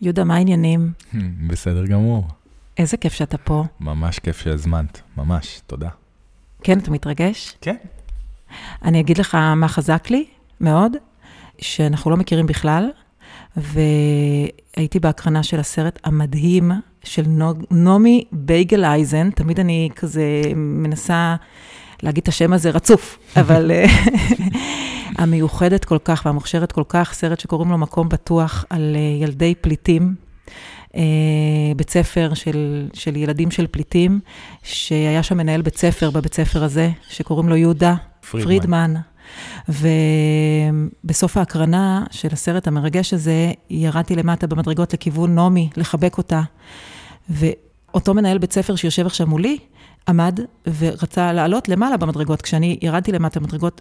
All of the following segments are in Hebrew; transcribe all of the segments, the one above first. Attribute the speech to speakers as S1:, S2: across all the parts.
S1: יהודה, מה העניינים?
S2: בסדר גמור.
S1: איזה כיף שאתה פה.
S2: ממש כיף שהזמנת, ממש, תודה.
S1: כן, אתה מתרגש?
S2: כן.
S1: אני אגיד לך מה חזק לי מאוד, שאנחנו לא מכירים בכלל, והייתי בהקרנה של הסרט המדהים של נעמי בייגל אייזן, תמיד אני כזה מנסה להגיד את השם הזה רצוף, אבל אה, המיוחדת כל כך והמוכשרת כל כך, סרט שקוראים לו מקום בטוח על אה, ילדי פליטים. אה, בית ספר של, של ילדים של פליטים, שהיה שם מנהל בית ספר בבית ספר הזה, שקוראים לו יהודה פרידמן. פרידמן. ובסוף ההקרנה של הסרט המרגש הזה, ירדתי למטה במדרגות לכיוון נעמי, לחבק אותה. ואותו מנהל בית ספר שיושב עכשיו מולי, עמד ורצה לעלות למעלה במדרגות, כשאני ירדתי למטה במדרגות,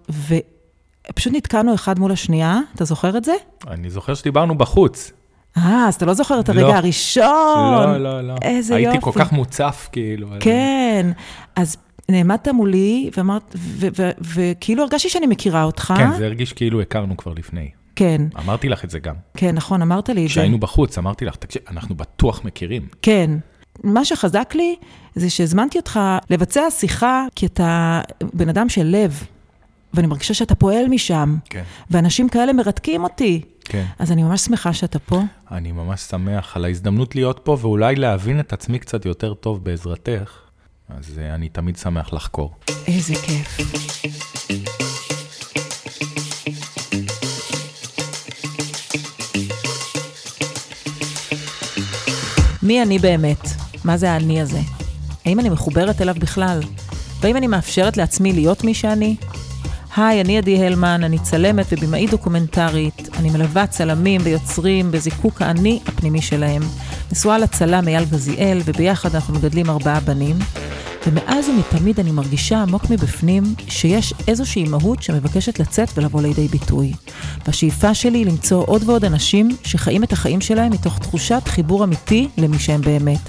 S1: ופשוט נתקענו אחד מול השנייה, אתה זוכר את זה?
S2: אני זוכר שדיברנו בחוץ.
S1: אה, אז אתה לא זוכר את הרגע לא. הראשון.
S2: לא, לא, לא.
S1: איזה
S2: הייתי
S1: יופי.
S2: הייתי כל כך מוצף, כאילו.
S1: כן, אז נעמדת מולי, ואמרת, וכאילו הרגשתי שאני מכירה אותך.
S2: כן, זה הרגיש כאילו הכרנו כבר לפני.
S1: כן.
S2: אמרתי לך את זה גם.
S1: כן, נכון, אמרת לי את זה.
S2: כשהיינו בחוץ, אמרתי לך, תקשיב, אנחנו בטוח מכירים.
S1: כן. מה שחזק לי, זה שהזמנתי אותך לבצע שיחה, כי אתה בן אדם של לב, ואני מרגישה שאתה פועל משם.
S2: כן.
S1: ואנשים כאלה מרתקים אותי.
S2: כן.
S1: אז אני ממש שמחה שאתה פה.
S2: אני ממש שמח על ההזדמנות להיות פה, ואולי להבין את עצמי קצת יותר טוב בעזרתך. אז uh, אני תמיד שמח לחקור.
S1: איזה כיף. מי אני באמת? מה זה האני הזה? האם אני מחוברת אליו בכלל? והאם אני מאפשרת לעצמי להיות מי שאני? היי, אני עדי הלמן, אני צלמת ובמאית דוקומנטרית. אני מלווה צלמים ויוצרים בזיקוק האני הפנימי שלהם. נשואה לצלם אייל גזיאל, וביחד אנחנו מגדלים ארבעה בנים. ומאז ומתמיד אני מרגישה עמוק מבפנים שיש איזושהי מהות שמבקשת לצאת ולבוא לידי ביטוי. והשאיפה שלי היא למצוא עוד ועוד אנשים שחיים את החיים שלהם מתוך תחושת חיבור אמיתי למי שהם באמת,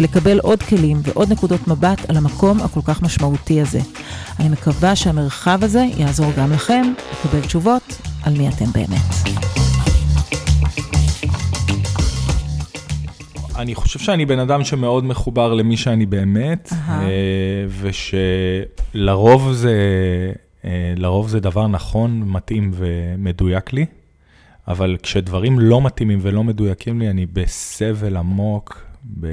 S1: ולקבל עוד כלים ועוד נקודות מבט על המקום הכל כך משמעותי הזה. אני מקווה שהמרחב הזה יעזור גם לכם לקבל תשובות על מי אתם באמת.
S2: אני חושב שאני בן אדם שמאוד מחובר למי שאני באמת. אה, ושלרוב זה, אה, לרוב זה דבר נכון, מתאים ומדויק לי, אבל כשדברים לא מתאימים ולא מדויקים לי, אני בסבל עמוק, ב...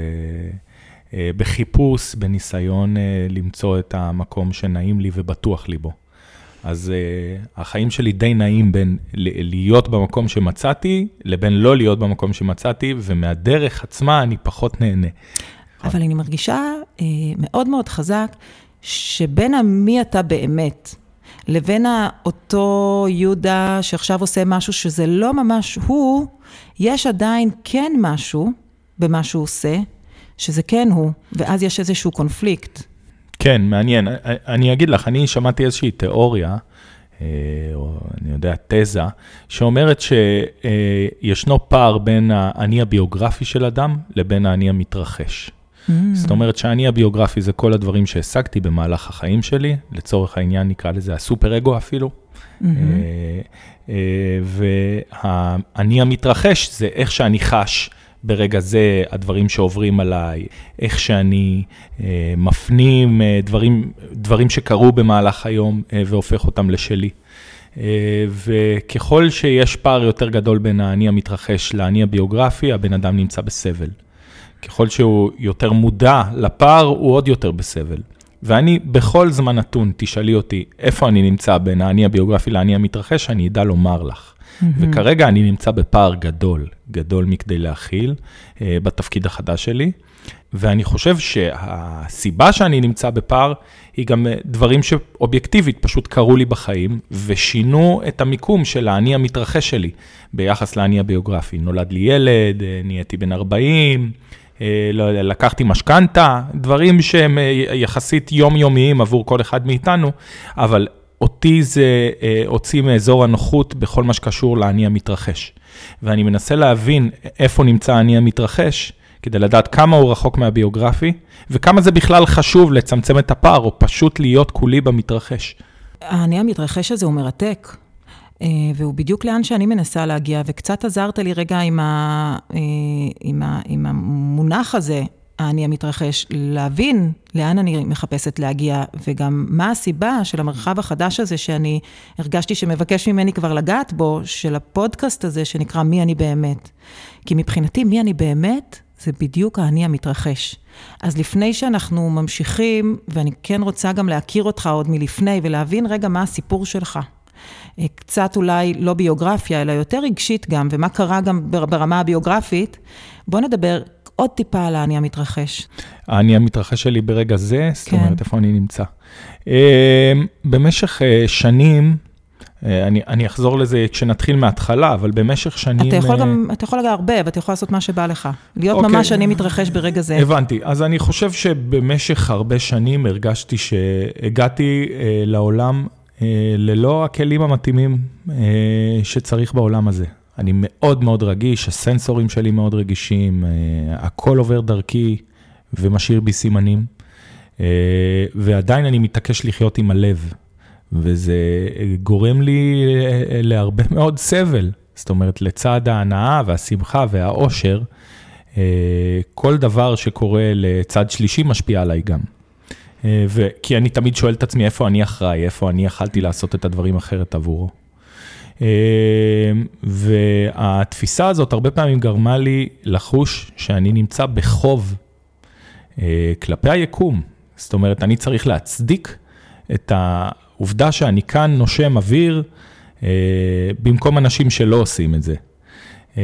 S2: אה, בחיפוש, בניסיון למצוא את המקום שנעים לי ובטוח לי בו. אז uh, החיים שלי די נעים בין להיות במקום שמצאתי, לבין לא להיות במקום שמצאתי, ומהדרך עצמה אני פחות נהנה.
S1: אבל אני מרגישה מאוד מאוד חזק, שבין המי אתה באמת, לבין אותו יהודה שעכשיו עושה משהו שזה לא ממש הוא, יש עדיין כן משהו במה שהוא עושה, שזה כן הוא, ואז יש איזשהו קונפליקט.
S2: כן, מעניין. אני אגיד לך, אני שמעתי איזושהי תיאוריה, אה, או אני יודע, תזה, שאומרת שישנו פער בין האני הביוגרפי של אדם לבין האני המתרחש. Mm. זאת אומרת שהאני הביוגרפי זה כל הדברים שהשגתי במהלך החיים שלי, לצורך העניין נקרא לזה הסופר אגו אפילו. Mm-hmm. והאני המתרחש זה איך שאני חש ברגע זה, הדברים שעוברים עליי, איך שאני אה, מפנים אה, דברים, דברים שקרו במהלך היום אה, והופך אותם לשלי. אה, וככל שיש פער יותר גדול בין האני המתרחש לאני הביוגרפי, הבן אדם נמצא בסבל. ככל שהוא יותר מודע לפער, הוא עוד יותר בסבל. ואני בכל זמן נתון, תשאלי אותי איפה אני נמצא בין האני הביוגרפי לאני המתרחש, אני אדע לומר לך. Mm-hmm. וכרגע אני נמצא בפער גדול, גדול מכדי להכיל uh, בתפקיד החדש שלי, ואני חושב שהסיבה שאני נמצא בפער היא גם אה, דברים שאובייקטיבית פשוט קרו לי בחיים, ושינו את המיקום של האני המתרחש שלי ביחס לאני הביוגרפי. נולד לי ילד, אה, נהייתי בן 40, לא יודע, לקחתי משכנתה, דברים שהם יחסית יומיומיים עבור כל אחד מאיתנו, אבל אותי זה אה, הוציא מאזור הנוחות בכל מה שקשור לאני המתרחש. ואני מנסה להבין איפה נמצא האני המתרחש, כדי לדעת כמה הוא רחוק מהביוגרפי, וכמה זה בכלל חשוב לצמצם את הפער, או פשוט להיות כולי במתרחש.
S1: האני המתרחש הזה הוא מרתק. והוא בדיוק לאן שאני מנסה להגיע, וקצת עזרת לי רגע עם, ה, עם, ה, עם המונח הזה, האני המתרחש, להבין לאן אני מחפשת להגיע, וגם מה הסיבה של המרחב החדש הזה שאני הרגשתי שמבקש ממני כבר לגעת בו, של הפודקאסט הזה שנקרא מי אני באמת. כי מבחינתי, מי אני באמת, זה בדיוק האני המתרחש. אז לפני שאנחנו ממשיכים, ואני כן רוצה גם להכיר אותך עוד מלפני, ולהבין רגע מה הסיפור שלך. אה, קצת אולי לא ביוגרפיה, אלא יותר רגשית גם, ומה קרה גם ברמה הביוגרפית, בוא נדבר עוד טיפה על האני המתרחש.
S2: האני המתרחש שלי ברגע זה, זאת כן. אומרת, איפה אני נמצא. אה, במשך אה, שנים, אני, אני אחזור לזה כשנתחיל מההתחלה, אבל במשך שנים...
S1: אתה יכול גם, אתה יכול לערבב, אתה יכול לעשות מה שבא לך. להיות אוקיי, ממש אני מתרחש ברגע זה.
S2: הבנתי. אז אני חושב שבמשך הרבה שנים הרגשתי שהגעתי אה, לעולם ללא הכלים המתאימים אה, שצריך בעולם הזה. אני מאוד מאוד רגיש, הסנסורים שלי מאוד רגישים, אה, הכל עובר דרכי ומשאיר בי סימנים, אה, ועדיין אני מתעקש לחיות עם הלב, וזה גורם לי אה, להרבה מאוד סבל. זאת אומרת, לצד ההנאה והשמחה והאושר, כל דבר שקורה לצד שלישי משפיע עליי גם. כי אני תמיד שואל את עצמי איפה אני אחראי, איפה אני יכלתי לעשות את הדברים אחרת עבורו. אמ, והתפיסה הזאת הרבה פעמים גרמה לי לחוש שאני נמצא בחוב אה, כלפי היקום. זאת אומרת, אני צריך להצדיק את העובדה שאני כאן נושם אוויר אה, במקום אנשים שלא עושים את זה. אה,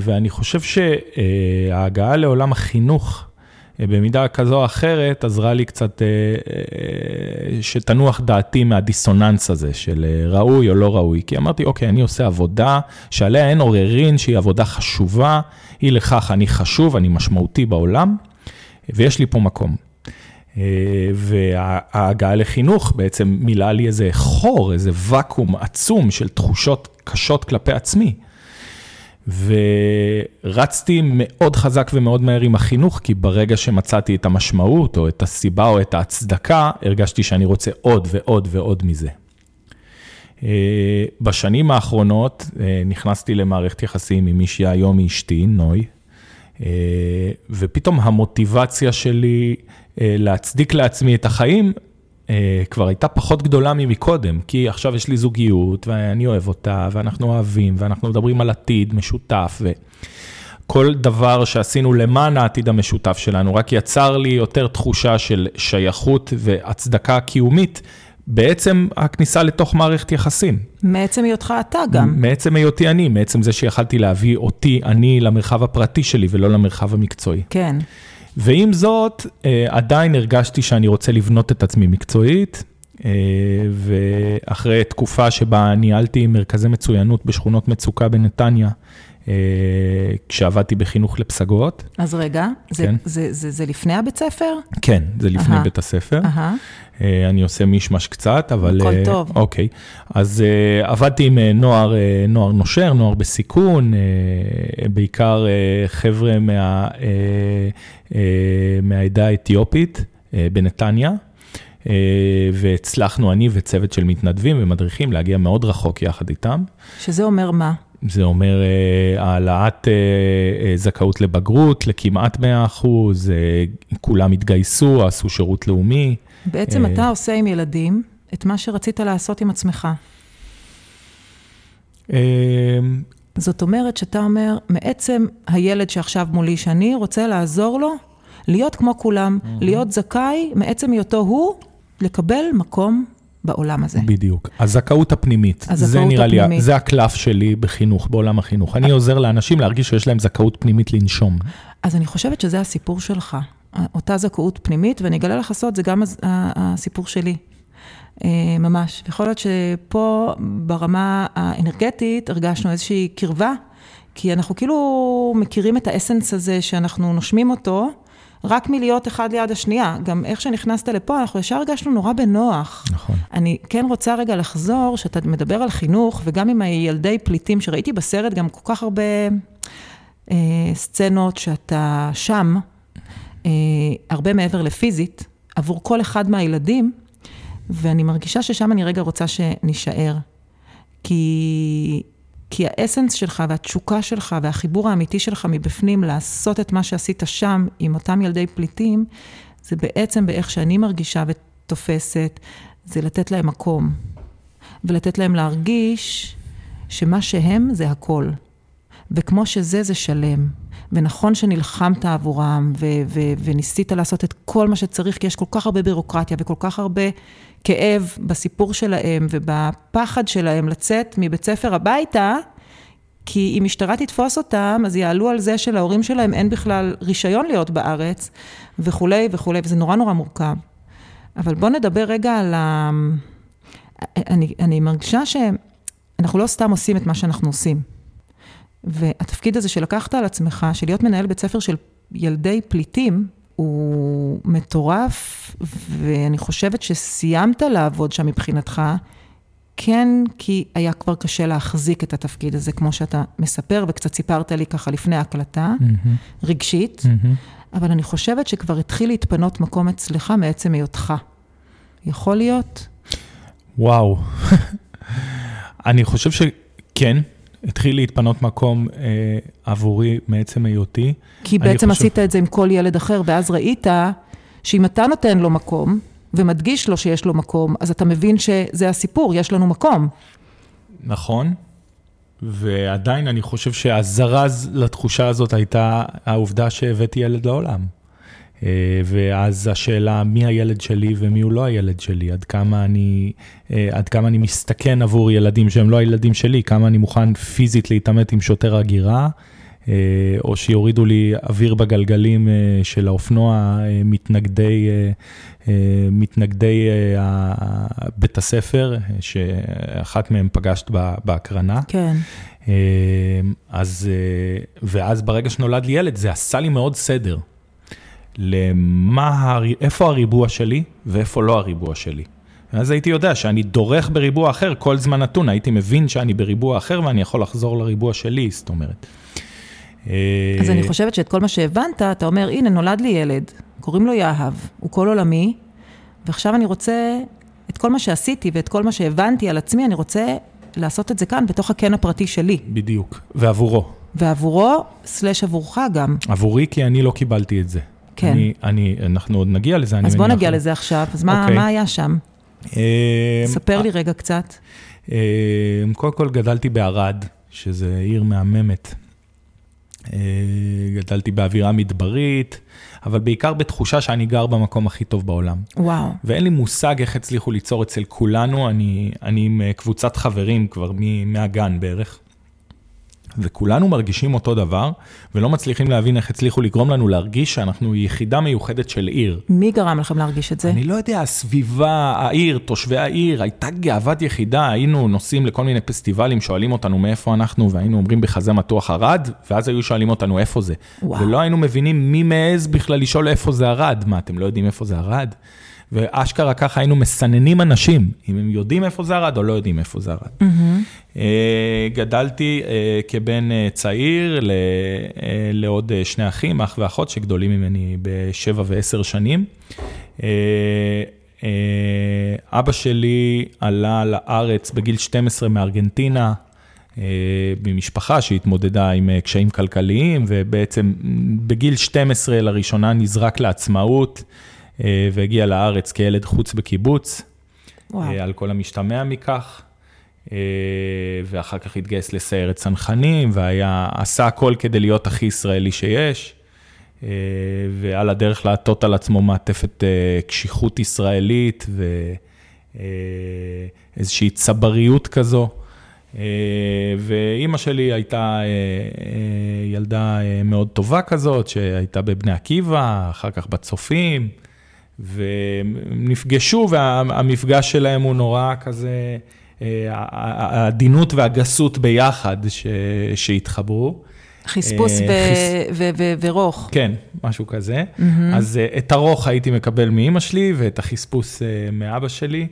S2: ואני חושב שההגעה לעולם החינוך, אה, במידה כזו או אחרת, עזרה לי קצת אה, אה, שתנוח דעתי מהדיסוננס הזה של ראוי או לא ראוי. כי אמרתי, אוקיי, אני עושה עבודה שעליה אין עוררין, שהיא עבודה חשובה, היא לכך אני חשוב, אני משמעותי בעולם, ויש לי פה מקום. וההגעה לחינוך בעצם מילאה לי איזה חור, איזה ואקום עצום של תחושות קשות כלפי עצמי. ורצתי מאוד חזק ומאוד מהר עם החינוך, כי ברגע שמצאתי את המשמעות, או את הסיבה, או את ההצדקה, הרגשתי שאני רוצה עוד ועוד ועוד מזה. אה, בשנים האחרונות אה, נכנסתי למערכת יחסים עם מישהי היום אשתי, נוי, אה, ופתאום המוטיבציה שלי להצדיק לעצמי את החיים כבר הייתה פחות גדולה ממקודם, כי עכשיו יש לי זוגיות, ואני אוהב אותה, ואנחנו אוהבים, ואנחנו מדברים על עתיד משותף, וכל דבר שעשינו למען העתיד המשותף שלנו, רק יצר לי יותר תחושה של שייכות והצדקה קיומית. בעצם הכניסה לתוך מערכת יחסים.
S1: מעצם היותך אתה גם.
S2: מעצם היותי אני, מעצם זה שיכלתי להביא אותי, אני, למרחב הפרטי שלי ולא למרחב המקצועי.
S1: כן.
S2: ועם זאת, אה, עדיין הרגשתי שאני רוצה לבנות את עצמי מקצועית, אה, ואחרי תקופה שבה ניהלתי מרכזי מצוינות בשכונות מצוקה בנתניה, אה, כשעבדתי בחינוך לפסגות.
S1: אז רגע, זה, כן. זה, זה, זה לפני הבית ספר?
S2: כן, זה לפני בית הספר. אני עושה מישמש קצת, אבל...
S1: הכל טוב.
S2: אוקיי. אז עבדתי עם נוער, נוער נושר, נוער בסיכון, בעיקר חבר'ה מה... אה, מהעדה האתיופית אה, בנתניה, אה, והצלחנו אני וצוות של מתנדבים ומדריכים להגיע מאוד רחוק יחד איתם.
S1: שזה אומר מה?
S2: זה אומר העלאת זכאות לבגרות לכמעט 100 אחוז, כולם התגייסו, עשו שירות לאומי.
S1: בעצם אתה עושה עם ילדים את מה שרצית לעשות עם עצמך. זאת אומרת שאתה אומר, מעצם הילד שעכשיו מולי, שאני רוצה לעזור לו להיות כמו כולם. להיות זכאי מעצם היותו הוא, לקבל מקום בעולם הזה.
S2: בדיוק. הזכאות הפנימית. הזכאות זה נראה הפנימית. לי, זה הקלף שלי בחינוך, בעולם החינוך. אני עוזר לאנשים להרגיש שיש להם זכאות פנימית לנשום.
S1: אז אני חושבת שזה הסיפור שלך, אותה זכאות פנימית, ואני אגלה לך סוד, זה גם הסיפור שלי. אה, ממש. יכול להיות שפה ברמה האנרגטית הרגשנו איזושהי קרבה, כי אנחנו כאילו מכירים את האסנס הזה שאנחנו נושמים אותו, רק מלהיות אחד ליד השנייה. גם איך שנכנסת לפה, אנחנו ישר הרגשנו נורא בנוח.
S2: נכון.
S1: אני כן רוצה רגע לחזור, שאתה מדבר על חינוך, וגם עם הילדי פליטים, שראיתי בסרט גם כל כך הרבה אה, סצנות שאתה שם, אה, הרבה מעבר לפיזית, עבור כל אחד מהילדים. ואני מרגישה ששם אני רגע רוצה שנישאר. כי, כי האסנס שלך והתשוקה שלך והחיבור האמיתי שלך מבפנים לעשות את מה שעשית שם עם אותם ילדי פליטים, זה בעצם באיך שאני מרגישה ותופסת, זה לתת להם מקום. ולתת להם להרגיש שמה שהם זה הכל. וכמו שזה, זה שלם. ונכון שנלחמת עבורם, ו- ו- וניסית לעשות את כל מה שצריך, כי יש כל כך הרבה בירוקרטיה וכל כך הרבה כאב בסיפור שלהם ובפחד שלהם לצאת מבית ספר הביתה, כי אם משטרה תתפוס אותם, אז יעלו על זה שלהורים שלהם אין בכלל רישיון להיות בארץ, וכולי וכולי, וזה נורא נורא מורכב. אבל בואו נדבר רגע על ה... אני, אני מרגישה שאנחנו לא סתם עושים את מה שאנחנו עושים. והתפקיד הזה שלקחת על עצמך, של להיות מנהל בית ספר של ילדי פליטים, הוא מטורף, ואני חושבת שסיימת לעבוד שם מבחינתך, כן, כי היה כבר קשה להחזיק את התפקיד הזה, כמו שאתה מספר, וקצת סיפרת לי ככה לפני ההקלטה, mm-hmm. רגשית, mm-hmm. אבל אני חושבת שכבר התחיל להתפנות מקום אצלך מעצם היותך. יכול להיות?
S2: וואו. אני חושב שכן, התחיל להתפנות מקום אה, עבורי מעצם היותי.
S1: כי בעצם חושב... עשית את זה עם כל ילד אחר, ואז ראית שאם אתה נותן לו מקום, ומדגיש לו שיש לו מקום, אז אתה מבין שזה הסיפור, יש לנו מקום.
S2: נכון, ועדיין אני חושב שהזרז לתחושה הזאת הייתה העובדה שהבאתי ילד לעולם. אה, ואז השאלה מי הילד שלי ומי הוא לא הילד שלי, עד כמה אני, אה, עד כמה אני מסתכן עבור ילדים שהם לא הילדים שלי, כמה אני מוכן פיזית להתעמת עם שוטר הגירה, אה, או שיורידו לי אוויר בגלגלים של האופנוע, מתנגדי, מתנגדי בית הספר, שאחת מהם פגשת בהקרנה.
S1: כן.
S2: אז, ואז ברגע שנולד לי ילד, זה עשה לי מאוד סדר. למה, איפה הריבוע שלי ואיפה לא הריבוע שלי. אז הייתי יודע שאני דורך בריבוע אחר כל זמן נתון, הייתי מבין שאני בריבוע אחר ואני יכול לחזור לריבוע שלי, זאת אומרת.
S1: אז אני חושבת שאת כל מה שהבנת, אתה אומר, הנה, נולד לי ילד, קוראים לו יהב, הוא כל עולמי, ועכשיו אני רוצה, את כל מה שעשיתי ואת כל מה שהבנתי על עצמי, אני רוצה לעשות את זה כאן, בתוך הקן הפרטי שלי.
S2: בדיוק, ועבורו.
S1: ועבורו, סלש עבורך גם.
S2: עבורי, כי אני לא קיבלתי את זה.
S1: כן.
S2: אני, אני, אנחנו עוד נגיע לזה,
S1: אני מניח. אז בוא נגיע לזה עכשיו. אז מה, okay. אוקיי. מה היה שם? אה, ספר לי רגע קצת.
S2: אה, קודם כל גדלתי בערד, שזה עיר מהממת. אה, גדלתי באווירה מדברית, אבל בעיקר בתחושה שאני גר במקום הכי טוב בעולם.
S1: וואו.
S2: ואין לי מושג איך הצליחו ליצור אצל כולנו, אני, אני עם קבוצת חברים כבר מהגן בערך. וכולנו מרגישים אותו דבר, ולא מצליחים להבין איך הצליחו לגרום לנו להרגיש שאנחנו יחידה מיוחדת של עיר.
S1: מי גרם לכם להרגיש את זה?
S2: אני לא יודע, הסביבה, העיר, תושבי העיר, הייתה גאוות יחידה, היינו נוסעים לכל מיני פסטיבלים, שואלים אותנו מאיפה אנחנו, והיינו אומרים בחזה מתוח ערד, ואז היו שואלים אותנו איפה זה. וואו. ולא היינו מבינים מי מעז בכלל לשאול איפה זה ערד. מה, אתם לא יודעים איפה זה ערד? ואשכרה ככה היינו מסננים אנשים, אם הם יודעים איפה זה ערד או לא יודעים איפה זה ערד. Mm-hmm. גדלתי אה, כבן אה, צעיר לעוד שני אחים, אח ואחות שגדולים ממני בשבע ועשר שנים. אבא שלי עלה לארץ בגיל 12 מארגנטינה, במשפחה שהתמודדה עם קשיים כלכליים, ובעצם בגיל 12 לראשונה נזרק לעצמאות. אה, והגיע לארץ כילד חוץ בקיבוץ, וואו. אה, על כל המשתמע מכך, אה, ואחר כך התגייס לסיירת צנחנים, והיה, עשה הכל כדי להיות הכי ישראלי שיש, ועל הדרך לעטות על עצמו מעטפת קשיחות ישראלית ואיזושהי צבריות כזו. ואימא שלי הייתה ילדה מאוד טובה כזאת, שהייתה בבני עקיבא, אחר כך בצופים. ונפגשו, והמפגש שלהם הוא נורא כזה, אה, העדינות והגסות ביחד ש, שהתחברו.
S1: חספוס אה, ורוך.
S2: כן, משהו כזה. Mm-hmm. אז אה, את הרוך הייתי מקבל מאימא שלי ואת החספוס מאבא שלי.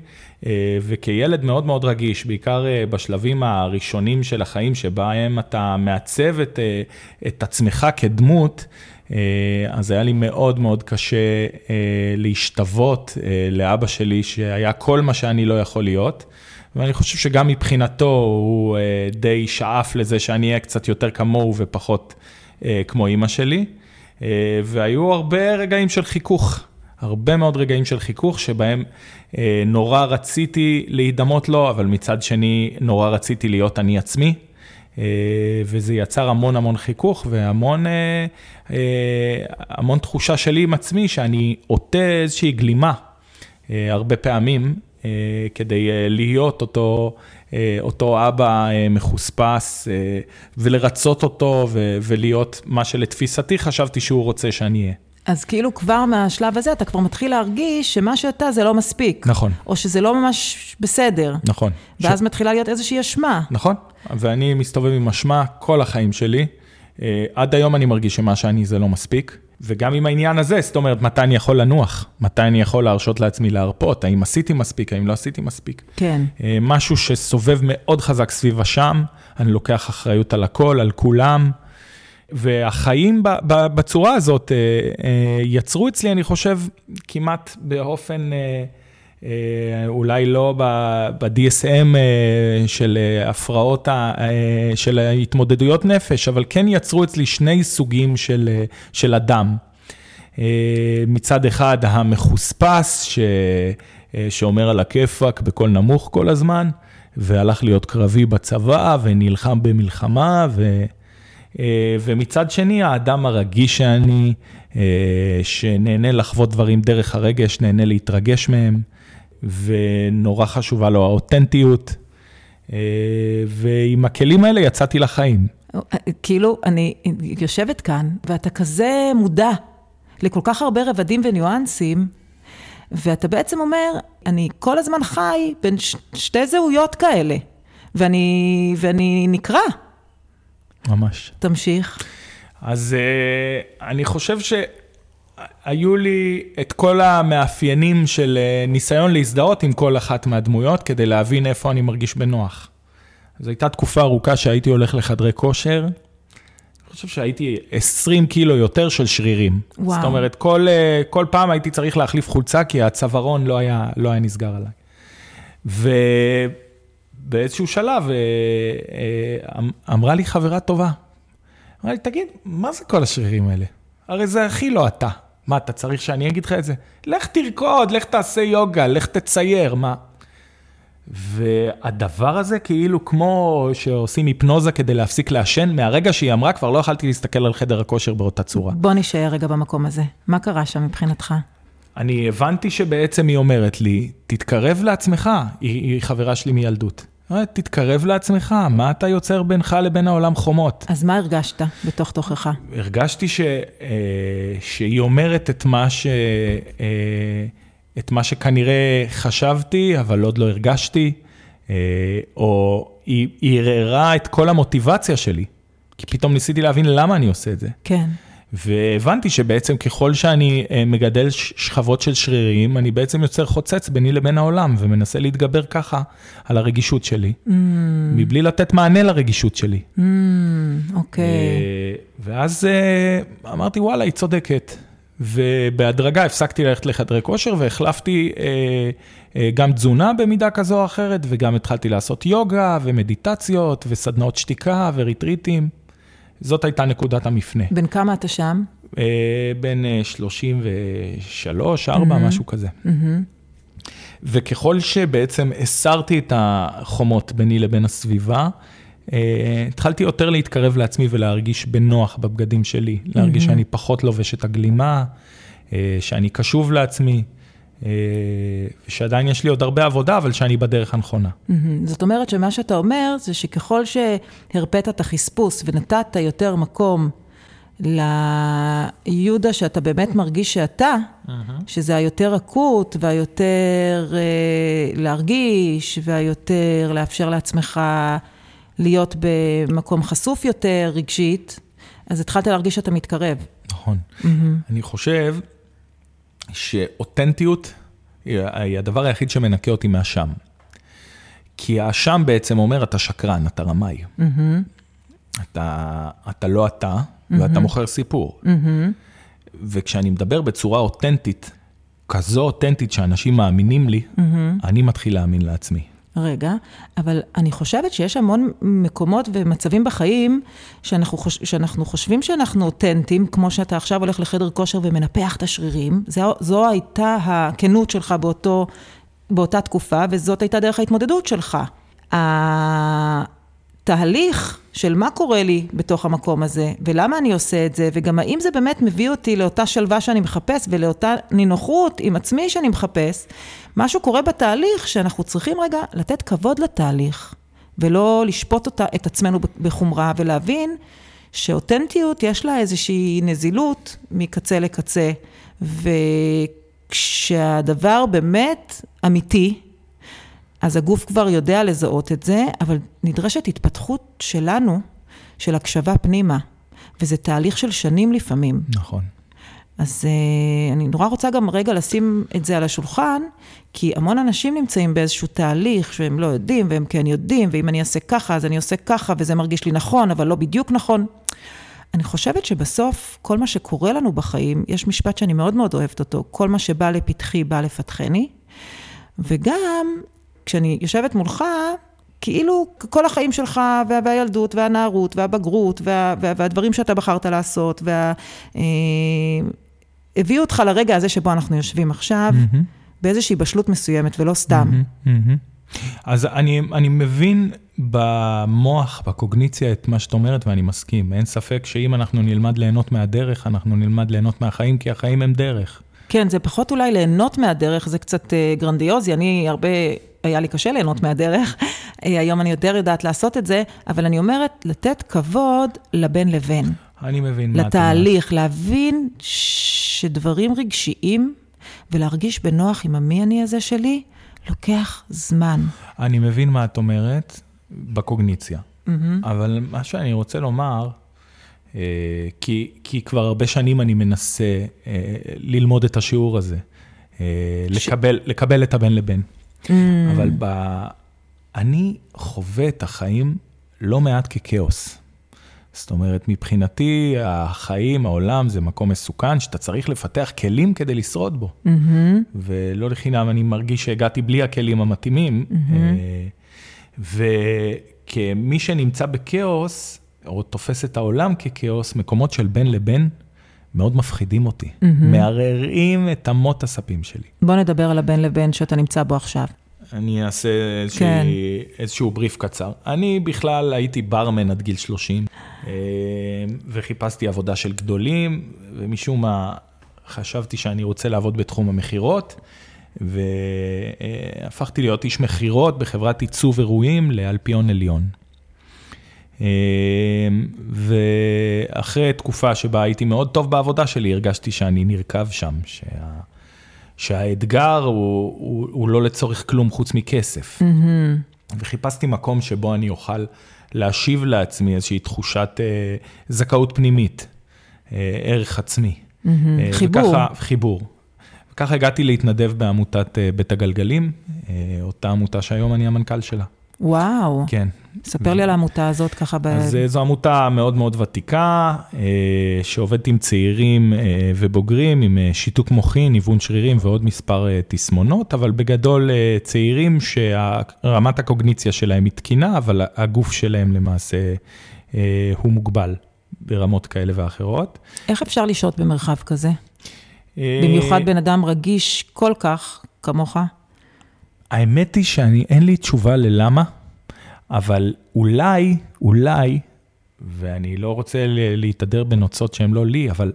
S2: וכילד מאוד מאוד רגיש, בעיקר בשלבים הראשונים של החיים, שבהם אתה מעצב את, את עצמך כדמות, אז היה לי מאוד מאוד קשה אה, להשתוות אה, לאבא שלי, שהיה כל מה שאני לא יכול להיות. ואני חושב שגם מבחינתו הוא אה, די שאף לזה שאני אהיה קצת יותר כמוהו ופחות אה, כמו אימא שלי. אה, והיו הרבה רגעים של חיכוך, הרבה מאוד רגעים של חיכוך, שבהם אה, נורא רציתי להידמות לו, אבל מצד שני נורא רציתי להיות אני עצמי. אה, וזה יצר המון המון חיכוך והמון אה, אה, המון תחושה שלי עם עצמי שאני עוטה איזושהי גלימה הרבה פעמים כדי להיות אותו, אותו אבא מחוספס ולרצות אותו ולהיות מה שלתפיסתי חשבתי שהוא רוצה שאני אהיה.
S1: אז כאילו כבר מהשלב הזה אתה כבר מתחיל להרגיש שמה שאתה זה לא מספיק.
S2: נכון.
S1: או שזה לא ממש בסדר.
S2: נכון.
S1: ואז ש... מתחילה להיות איזושהי אשמה.
S2: נכון, ואני מסתובב עם אשמה כל החיים שלי. אה, עד היום אני מרגיש שמה שאני זה לא מספיק. וגם עם העניין הזה, זאת אומרת, מתי אני יכול לנוח? מתי אני יכול להרשות לעצמי להרפות? האם עשיתי מספיק? האם לא עשיתי מספיק?
S1: כן.
S2: אה, משהו שסובב מאוד חזק סביב השם, אני לוקח אחריות על הכל, על כולם. והחיים בצורה הזאת אה, אה, יצרו אצלי, אני חושב, כמעט באופן, אה, אולי לא ב-DSM של הפרעות, של התמודדויות נפש, אבל כן יצרו אצלי שני סוגים של, של אדם. מצד אחד המחוספס, ש... שאומר על הכיפאק בקול נמוך כל הזמן, והלך להיות קרבי בצבא ונלחם במלחמה, ו... אה, ומצד שני, האדם הרגיש שאני, אה, שנהנה לחוות דברים דרך הרגש, נהנה להתרגש מהם, ונורא חשובה לו האותנטיות. אה, ועם הכלים האלה יצאתי לחיים.
S1: כאילו, אני יושבת כאן, ואתה כזה מודע לכל כך הרבה רבדים וניואנסים, ואתה בעצם אומר, אני כל הזמן חי בין שתי זהויות כאלה, ואני, ואני נקרע.
S2: ממש.
S1: תמשיך.
S2: אז uh, אני חושב שהיו לי את כל המאפיינים של uh, ניסיון להזדהות עם כל אחת מהדמויות, כדי להבין איפה אני מרגיש בנוח. זו הייתה תקופה ארוכה שהייתי הולך לחדרי כושר. אני חושב שהייתי 20 קילו יותר של שרירים. וואו. זאת אומרת, כל, uh, כל פעם הייתי צריך להחליף חולצה, כי הצווארון לא היה, לא היה נסגר עליי. ו... באיזשהו שלב אה, אה, אמ, אמרה לי חברה טובה, אמרה לי, תגיד, מה זה כל השרירים האלה? הרי זה הכי לא אתה. מה, אתה צריך שאני אגיד לך את זה? לך תרקוד, לך תעשה יוגה, לך תצייר, מה? והדבר הזה כאילו כמו שעושים היפנוזה כדי להפסיק לעשן, מהרגע שהיא אמרה כבר לא יכלתי להסתכל על חדר הכושר באותה צורה.
S1: בוא נשאר רגע במקום הזה. מה קרה שם מבחינתך?
S2: אני הבנתי שבעצם היא אומרת לי, תתקרב לעצמך, היא, היא חברה שלי מילדות. תתקרב לעצמך, מה אתה יוצר בינך לבין העולם חומות?
S1: אז מה הרגשת בתוך תוכך?
S2: הרגשתי ש, אה, שהיא אומרת את מה, ש, אה, את מה שכנראה חשבתי, אבל עוד לא הרגשתי, אה, או היא ערערה את כל המוטיבציה שלי, כי פתאום ניסיתי להבין למה אני עושה את זה.
S1: כן.
S2: והבנתי שבעצם ככל שאני אה, מגדל שכבות של שרירים, אני בעצם יוצר חוצץ ביני לבין העולם, ומנסה להתגבר ככה על הרגישות שלי, mm. מבלי לתת מענה לרגישות שלי.
S1: Mm, אוקיי. Mm, okay.
S2: ואז אה, אמרתי, וואלה, היא צודקת. ובהדרגה הפסקתי ללכת לחדרי כושר והחלפתי אה, אה, גם תזונה במידה כזו או אחרת, וגם התחלתי לעשות יוגה ומדיטציות וסדנאות שתיקה וריטריטים. זאת הייתה נקודת המפנה.
S1: בין כמה אתה שם?
S2: אה, בין 33, אה, 4, mm-hmm. משהו כזה. Mm-hmm. וככל שבעצם הסרתי את החומות ביני לבין הסביבה, אה, התחלתי יותר להתקרב לעצמי ולהרגיש בנוח בבגדים שלי, להרגיש mm-hmm. שאני פחות לובש את הגלימה, שאני קשוב לעצמי. ושעדיין יש לי עוד הרבה עבודה, אבל שאני בדרך הנכונה.
S1: זאת אומרת שמה שאתה אומר זה שככל שהרפאת את החספוס ונתת יותר מקום ליהודה שאתה באמת מרגיש שאתה, שזה היותר אקוט והיותר אה, להרגיש והיותר לאפשר לעצמך להיות במקום חשוף יותר רגשית, אז התחלת להרגיש שאתה מתקרב.
S2: נכון. אני חושב שאותנטיות היא הדבר היחיד שמנקה אותי מהשם. כי האשם בעצם אומר, אתה שקרן, אתה רמאי. Mm-hmm. אתה, אתה לא אתה, mm-hmm. ואתה מוכר סיפור. Mm-hmm. וכשאני מדבר בצורה אותנטית, כזו אותנטית שאנשים מאמינים לי, mm-hmm. אני מתחיל להאמין לעצמי.
S1: רגע, אבל אני חושבת שיש המון מקומות ומצבים בחיים שאנחנו, חוש, שאנחנו חושבים שאנחנו אותנטיים, כמו שאתה עכשיו הולך לחדר כושר ומנפח את השרירים, זו, זו הייתה הכנות שלך באותו, באותה תקופה, וזאת הייתה דרך ההתמודדות שלך. התהליך של מה קורה לי בתוך המקום הזה, ולמה אני עושה את זה, וגם האם זה באמת מביא אותי לאותה שלווה שאני מחפש, ולאותה נינוחות עם עצמי שאני מחפש, משהו קורה בתהליך שאנחנו צריכים רגע לתת כבוד לתהליך, ולא לשפוט אותה, את עצמנו בחומרה, ולהבין שאותנטיות יש לה איזושהי נזילות מקצה לקצה, וכשהדבר באמת אמיתי, אז הגוף כבר יודע לזהות את זה, אבל נדרשת התפתחות שלנו, של הקשבה פנימה, וזה תהליך של שנים לפעמים.
S2: נכון.
S1: אז uh, אני נורא רוצה גם רגע לשים את זה על השולחן, כי המון אנשים נמצאים באיזשהו תהליך שהם לא יודעים, והם כן יודעים, ואם אני אעשה ככה, אז אני עושה ככה, וזה מרגיש לי נכון, אבל לא בדיוק נכון. אני חושבת שבסוף, כל מה שקורה לנו בחיים, יש משפט שאני מאוד מאוד אוהבת אותו, כל מה שבא לפתחי בא לפתחני, וגם כשאני יושבת מולך, כאילו כל החיים שלך, וה, והילדות, והנערות, והבגרות, וה, וה, והדברים שאתה בחרת לעשות, וה... אה, הביאו אותך לרגע הזה שבו אנחנו יושבים עכשיו, mm-hmm. באיזושהי בשלות מסוימת, ולא סתם. Mm-hmm, mm-hmm.
S2: אז אני, אני מבין במוח, בקוגניציה, את מה שאת אומרת, ואני מסכים. אין ספק שאם אנחנו נלמד ליהנות מהדרך, אנחנו נלמד ליהנות מהחיים, כי החיים הם דרך.
S1: כן, זה פחות אולי ליהנות מהדרך, זה קצת uh, גרנדיוזי. אני הרבה היה לי קשה ליהנות מהדרך, אה, היום אני יותר יודעת לעשות את זה, אבל אני אומרת, לתת כבוד לבין לבין.
S2: אני מבין מה
S1: את אומרת. לתהליך, להבין שדברים רגשיים ולהרגיש בנוח עם המי אני הזה שלי, לוקח זמן.
S2: אני מבין מה את אומרת בקוגניציה, mm-hmm. אבל מה שאני רוצה לומר, אה, כי, כי כבר הרבה שנים אני מנסה אה, ללמוד את השיעור הזה, ש... לקבל, לקבל את הבן לבן. Mm. אבל ב... אני חווה את החיים לא מעט ככאוס. זאת אומרת, מבחינתי, החיים, העולם, זה מקום מסוכן, שאתה צריך לפתח כלים כדי לשרוד בו. Mm-hmm. ולא לחינם, אני מרגיש שהגעתי בלי הכלים המתאימים. Mm-hmm. וכמי שנמצא בכאוס, או תופס את העולם ככאוס, מקומות של בין לבין, מאוד מפחידים אותי, mm-hmm. מערערים את אמות הספים שלי.
S1: בוא נדבר על הבין לבין שאתה נמצא בו עכשיו.
S2: אני אעשה איזשה, כן. איזשהו בריף קצר. אני בכלל הייתי ברמן עד גיל 30, אה, וחיפשתי עבודה של גדולים, ומשום מה חשבתי שאני רוצה לעבוד בתחום המכירות, והפכתי להיות איש מכירות בחברת עיצוב אירועים לאלפיון עליון. אמ, ואחרי תקופה שבה הייתי מאוד טוב בעבודה שלי, הרגשתי שאני נרקב שם, שה... שהאתגר הוא, הוא, הוא לא לצורך כלום חוץ מכסף. Mm-hmm. וחיפשתי מקום שבו אני אוכל להשיב לעצמי איזושהי תחושת אה, זכאות פנימית, אה, ערך עצמי.
S1: Mm-hmm. אה, חיבור. וככה,
S2: חיבור. וככה הגעתי להתנדב בעמותת אה, בית הגלגלים, אה, אותה עמותה שהיום אני המנכ"ל שלה.
S1: וואו.
S2: כן.
S1: ספר לי על העמותה הזאת ככה ב...
S2: אז אה, זו עמותה מאוד מאוד ותיקה, אה, שעובדת עם צעירים אה, ובוגרים, עם שיתוק מוחי, ניוון שרירים ועוד מספר תסמונות, אבל בגדול צעירים שרמת הקוגניציה שלהם היא תקינה, אבל הגוף שלהם למעשה הוא מוגבל ברמות כאלה ואחרות.
S1: איך אפשר לשהות במרחב כזה? במיוחד בן אדם רגיש כל כך כמוך?
S2: האמת היא שאין לי תשובה ללמה, אבל אולי, אולי, ואני לא רוצה להתהדר בנוצות שהן לא לי, אבל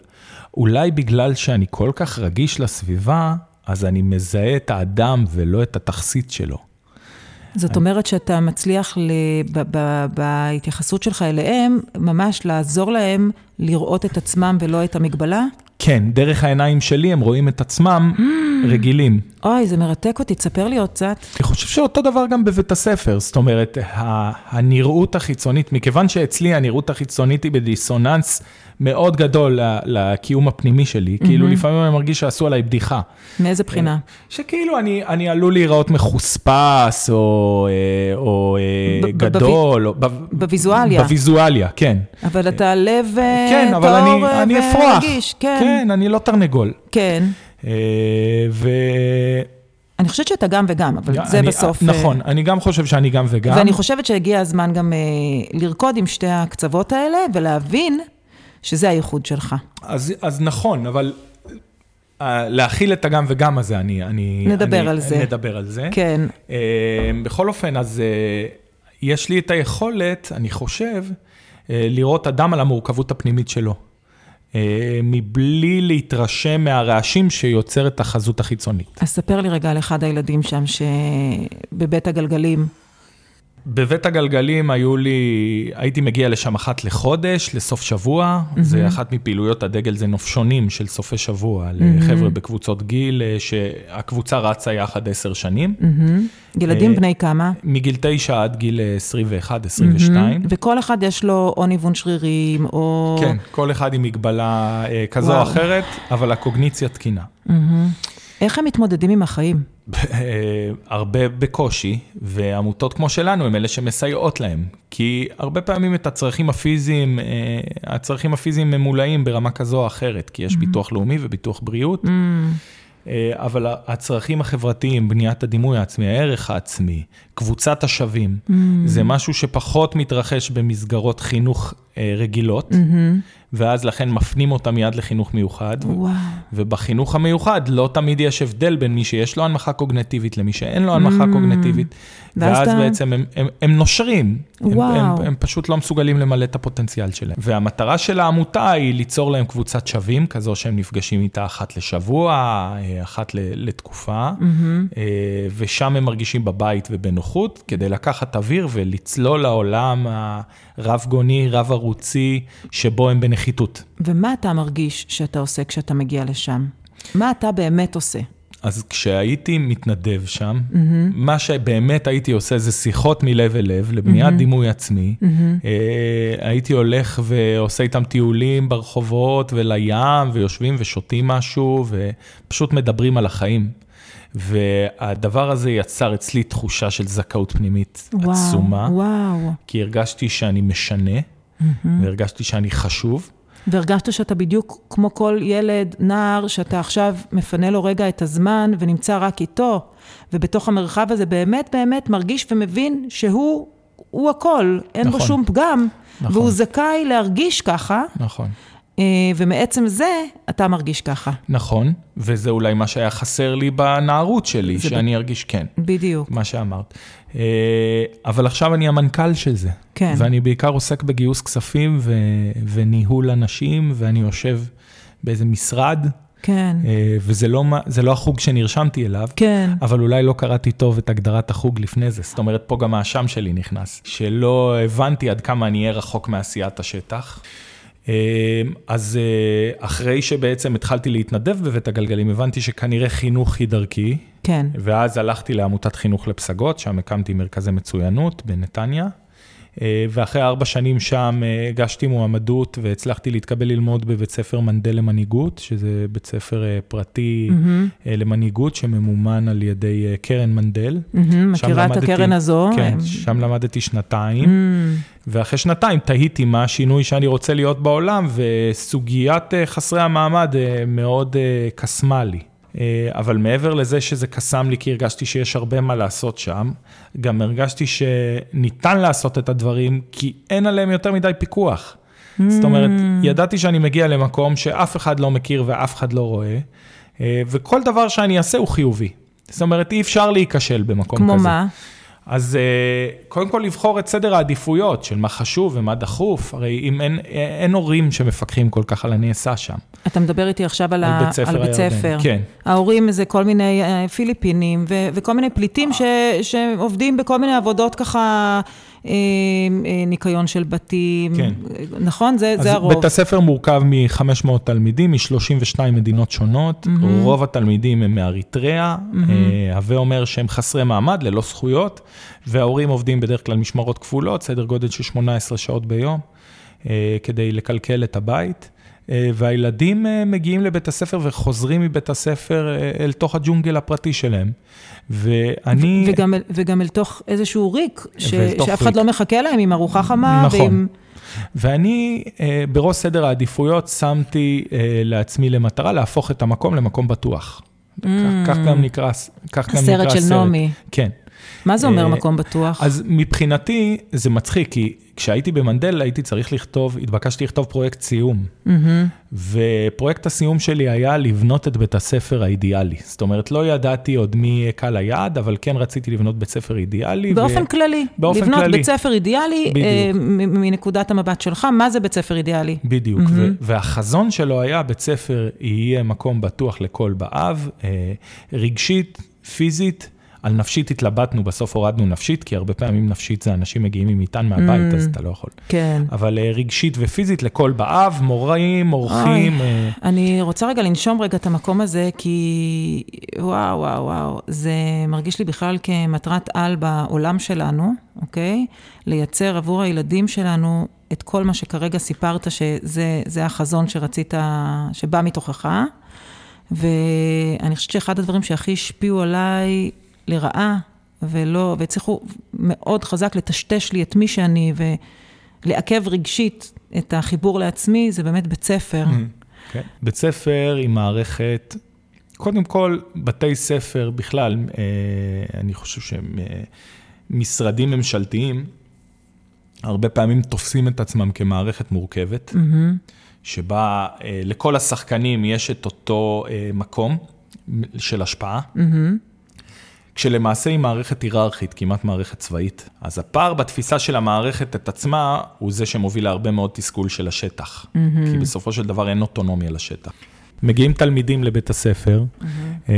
S2: אולי בגלל שאני כל כך רגיש לסביבה, אז אני מזהה את האדם ולא את התכסית שלו.
S1: זאת אומרת שאתה מצליח ל... ב... ב... בהתייחסות שלך אליהם, ממש לעזור להם לראות את עצמם ולא את המגבלה?
S2: כן, דרך העיניים שלי הם רואים את עצמם רגילים.
S1: אוי, זה מרתק אותי, תספר לי עוד קצת.
S2: אני חושב שאותו דבר גם בבית הספר, זאת אומרת, הנראות החיצונית, מכיוון שאצלי הנראות החיצונית היא בדיסוננס מאוד גדול לקיום הפנימי שלי, כאילו לפעמים אני מרגיש שעשו עליי בדיחה.
S1: מאיזה בחינה?
S2: שכאילו אני, אני עלול להיראות מחוספס, או, אה, או אה, גדול.
S1: בוויזואליה.
S2: בוויזואליה, כן.
S1: אבל אתה לב
S2: אה, כן, טהור ורגיש, כן. כן. אני לא תרנגול.
S1: כן. ו...
S2: אני
S1: חושבת שאתה גם וגם, אבל זה
S2: אני,
S1: בסוף...
S2: נכון, אני גם חושב שאני גם וגם.
S1: ואני חושבת שהגיע הזמן גם uh, לרקוד עם שתי הקצוות האלה, ולהבין שזה הייחוד שלך.
S2: אז, אז נכון, אבל להכיל את הגם וגם הזה, אני... אני
S1: נדבר
S2: אני,
S1: על זה.
S2: נדבר על זה.
S1: כן.
S2: Uh, בכל אופן, אז uh, יש לי את היכולת, אני חושב, uh, לראות אדם על המורכבות הפנימית שלו. אה, מבלי להתרשם מהרעשים שיוצר את החזות החיצונית.
S1: אז ספר לי רגע על אחד הילדים שם שבבית הגלגלים.
S2: בבית הגלגלים היו לי, הייתי מגיע לשם אחת לחודש, לסוף שבוע, mm-hmm. זה אחת מפעילויות הדגל, זה נופשונים של סופי שבוע, mm-hmm. לחבר'ה בקבוצות גיל, אה, שהקבוצה רצה יחד עשר שנים.
S1: Mm-hmm. ילדים בני כמה?
S2: מגיל תשע עד גיל 21, 22.
S1: Mm-hmm. וכל אחד יש לו או ניוון שרירים, או...
S2: כן, כל אחד עם מגבלה כזו או אחרת, אבל הקוגניציה תקינה.
S1: Mm-hmm. איך הם מתמודדים עם החיים?
S2: הרבה בקושי, ועמותות כמו שלנו הם אלה שמסייעות להם. כי הרבה פעמים את הצרכים הפיזיים, הצרכים הפיזיים ממולאים ברמה כזו או אחרת, כי יש mm-hmm. ביטוח לאומי וביטוח בריאות, mm-hmm. אבל הצרכים החברתיים, בניית הדימוי העצמי, הערך העצמי, קבוצת השווים, mm-hmm. זה משהו שפחות מתרחש במסגרות חינוך רגילות. Mm-hmm. ואז לכן מפנים אותם מיד לחינוך מיוחד.
S1: וואו.
S2: ובחינוך המיוחד לא תמיד יש הבדל בין מי שיש לו הנמכה קוגנטיבית למי שאין לו הנמכה mm. קוגנטיבית. ואז אתה... בעצם הם, הם, הם נושרים,
S1: וואו.
S2: הם, הם, הם פשוט לא מסוגלים למלא את הפוטנציאל שלהם. והמטרה של העמותה היא ליצור להם קבוצת שווים, כזו שהם נפגשים איתה אחת לשבוע, אחת לתקופה, mm-hmm. ושם הם מרגישים בבית ובנוחות, כדי לקחת אוויר ולצלול לעולם הרב-גוני, רב-ערוצי, שבו הם בנחיתות.
S1: ומה אתה מרגיש שאתה עושה כשאתה מגיע לשם? מה אתה באמת עושה?
S2: אז כשהייתי מתנדב שם, mm-hmm. מה שבאמת הייתי עושה זה שיחות מלב אל לב, לבניית mm-hmm. דימוי עצמי. Mm-hmm. אה, הייתי הולך ועושה איתם טיולים ברחובות ולים, ויושבים ושותים משהו, ופשוט מדברים על החיים. והדבר הזה יצר אצלי תחושה של זכאות פנימית
S1: וואו,
S2: עצומה.
S1: וואו.
S2: כי הרגשתי שאני משנה, mm-hmm. והרגשתי שאני חשוב.
S1: והרגשת שאתה בדיוק כמו כל ילד, נער, שאתה עכשיו מפנה לו רגע את הזמן ונמצא רק איתו, ובתוך המרחב הזה באמת באמת מרגיש ומבין שהוא, הוא הכל, אין נכון, בו שום פגם, נכון. והוא זכאי להרגיש ככה.
S2: נכון.
S1: ומעצם זה, אתה מרגיש ככה.
S2: נכון, וזה אולי מה שהיה חסר לי בנערות שלי, שאני ב... ארגיש כן.
S1: בדיוק.
S2: מה שאמרת. אבל עכשיו אני המנכ"ל של זה.
S1: כן.
S2: ואני בעיקר עוסק בגיוס כספים ו... וניהול אנשים, ואני יושב באיזה משרד.
S1: כן.
S2: וזה לא, לא החוג שנרשמתי אליו,
S1: כן.
S2: אבל אולי לא קראתי טוב את הגדרת החוג לפני זה. זאת אומרת, פה גם האשם שלי נכנס, שלא הבנתי עד כמה אני אהיה רחוק מעשיית השטח. אז אחרי שבעצם התחלתי להתנדב בבית הגלגלים, הבנתי שכנראה חינוך היא דרכי.
S1: כן.
S2: ואז הלכתי לעמותת חינוך לפסגות, שם הקמתי מרכזי מצוינות בנתניה. ואחרי ארבע שנים שם הגשתי מועמדות והצלחתי להתקבל ללמוד בבית ספר מנדל למנהיגות, שזה בית ספר פרטי mm-hmm. למנהיגות שממומן על ידי קרן מנדל.
S1: Mm-hmm, מכירה את הקרן הזו.
S2: כן, שם למדתי שנתיים. Mm-hmm. ואחרי שנתיים תהיתי מה השינוי שאני רוצה להיות בעולם, וסוגיית חסרי המעמד מאוד קסמה לי. אבל מעבר לזה שזה קסם לי, כי הרגשתי שיש הרבה מה לעשות שם, גם הרגשתי שניתן לעשות את הדברים, כי אין עליהם יותר מדי פיקוח. Mm. זאת אומרת, ידעתי שאני מגיע למקום שאף אחד לא מכיר ואף אחד לא רואה, וכל דבר שאני אעשה הוא חיובי. זאת אומרת, אי אפשר להיכשל במקום
S1: כמו
S2: כזה.
S1: כמו מה?
S2: אז קודם כל לבחור את סדר העדיפויות של מה חשוב ומה דחוף, הרי אם אין, אין הורים שמפקחים כל כך על הנעשה שם.
S1: אתה מדבר איתי עכשיו על, על בית ספר. על בית ספר.
S2: כן.
S1: ההורים זה כל מיני פיליפינים ו- וכל מיני פליטים ש- שעובדים בכל מיני עבודות ככה, ניקיון של בתים,
S2: כן.
S1: נכון? זה, זה הרוב.
S2: בית הספר מורכב מ-500 תלמידים, מ-32 מדינות שונות, mm-hmm. רוב התלמידים הם מאריתריאה, mm-hmm. הווה אומר שהם חסרי מעמד, ללא זכויות, וההורים עובדים בדרך כלל משמרות כפולות, סדר גודל של 18 שעות ביום, כדי לקלקל את הבית. והילדים מגיעים לבית הספר וחוזרים מבית הספר אל תוך הג'ונגל הפרטי שלהם. ואני...
S1: וגם, וגם אל תוך איזשהו ריק, ש... שאף אחד לא מחכה להם עם ארוחה חמה.
S2: נכון.
S1: ועם...
S2: ואני בראש סדר העדיפויות שמתי לעצמי למטרה להפוך את המקום למקום בטוח. כך- כך גם נקרא, כך גם נקרא
S1: הסרט של נעמי.
S2: כן.
S1: מה זה אומר
S2: אה,
S1: מקום בטוח?
S2: אז מבחינתי זה מצחיק, כי כשהייתי במנדל הייתי צריך לכתוב, התבקשתי לכתוב פרויקט סיום.
S1: מהמם.
S2: ופרויקט הסיום שלי היה לבנות את בית הספר האידיאלי. זאת אומרת, לא ידעתי עוד מי יהיה קהל היעד, אבל כן רציתי לבנות בית ספר אידיאלי.
S1: באופן כללי.
S2: באופן
S1: לבנות
S2: כללי.
S1: בית ספר אידיאלי. אה, מנקודת המבט שלך, מה זה בית ספר אידיאלי?
S2: בדיוק, ו- והחזון שלו היה בית ספר יהיה מקום בטוח לכל באב, אה, רגשית, פיזית. על נפשית התלבטנו, בסוף הורדנו נפשית, כי הרבה פעמים נפשית זה אנשים מגיעים עם מטען מהבית, אז אתה לא יכול.
S1: כן.
S2: אבל אה, רגשית ופיזית לכל באב, מורים, אורחים. אה,
S1: אני רוצה רגע לנשום רגע את המקום הזה, כי וואו, וואו, וואו, זה מרגיש לי בכלל כמטרת על בעולם שלנו, אוקיי? לייצר עבור הילדים שלנו את כל מה שכרגע סיפרת, שזה זה החזון שרצית, שבא מתוכך. ואני חושבת שאחד הדברים שהכי השפיעו עליי לרעה, ולא, והצליחו מאוד חזק לטשטש לי את מי שאני, ולעכב רגשית את החיבור לעצמי, זה באמת בית ספר.
S2: כן. בית ספר עם מערכת, קודם כל, בתי ספר בכלל, אה, אני חושב שהם אה, משרדים ממשלתיים, הרבה פעמים תופסים את עצמם כמערכת מורכבת, שבה אה, לכל השחקנים יש את אותו מקום של השפעה. כשלמעשה היא מערכת היררכית, כמעט מערכת צבאית. אז הפער בתפיסה של המערכת את עצמה, הוא זה שמוביל להרבה מאוד תסכול של השטח. כי בסופו של דבר אין אוטונומיה לשטח. מגיעים תלמידים לבית הספר, אה,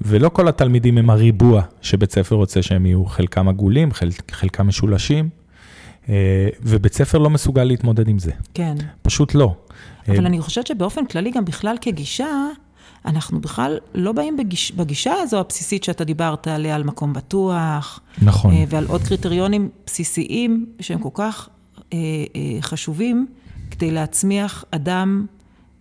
S2: ולא כל התלמידים הם הריבוע שבית ספר רוצה שהם יהיו, חלקם עגולים, חל- חלקם משולשים, אה, ובית ספר לא מסוגל להתמודד עם זה.
S1: כן.
S2: פשוט לא.
S1: אבל אני חושבת שבאופן כללי, גם בכלל כגישה, אנחנו בכלל לא באים בגיש, בגישה הזו הבסיסית שאתה דיברת עליה, על מקום בטוח,
S2: נכון.
S1: אה, ועל עוד קריטריונים בסיסיים שהם כל כך אה, אה, חשובים כדי להצמיח אדם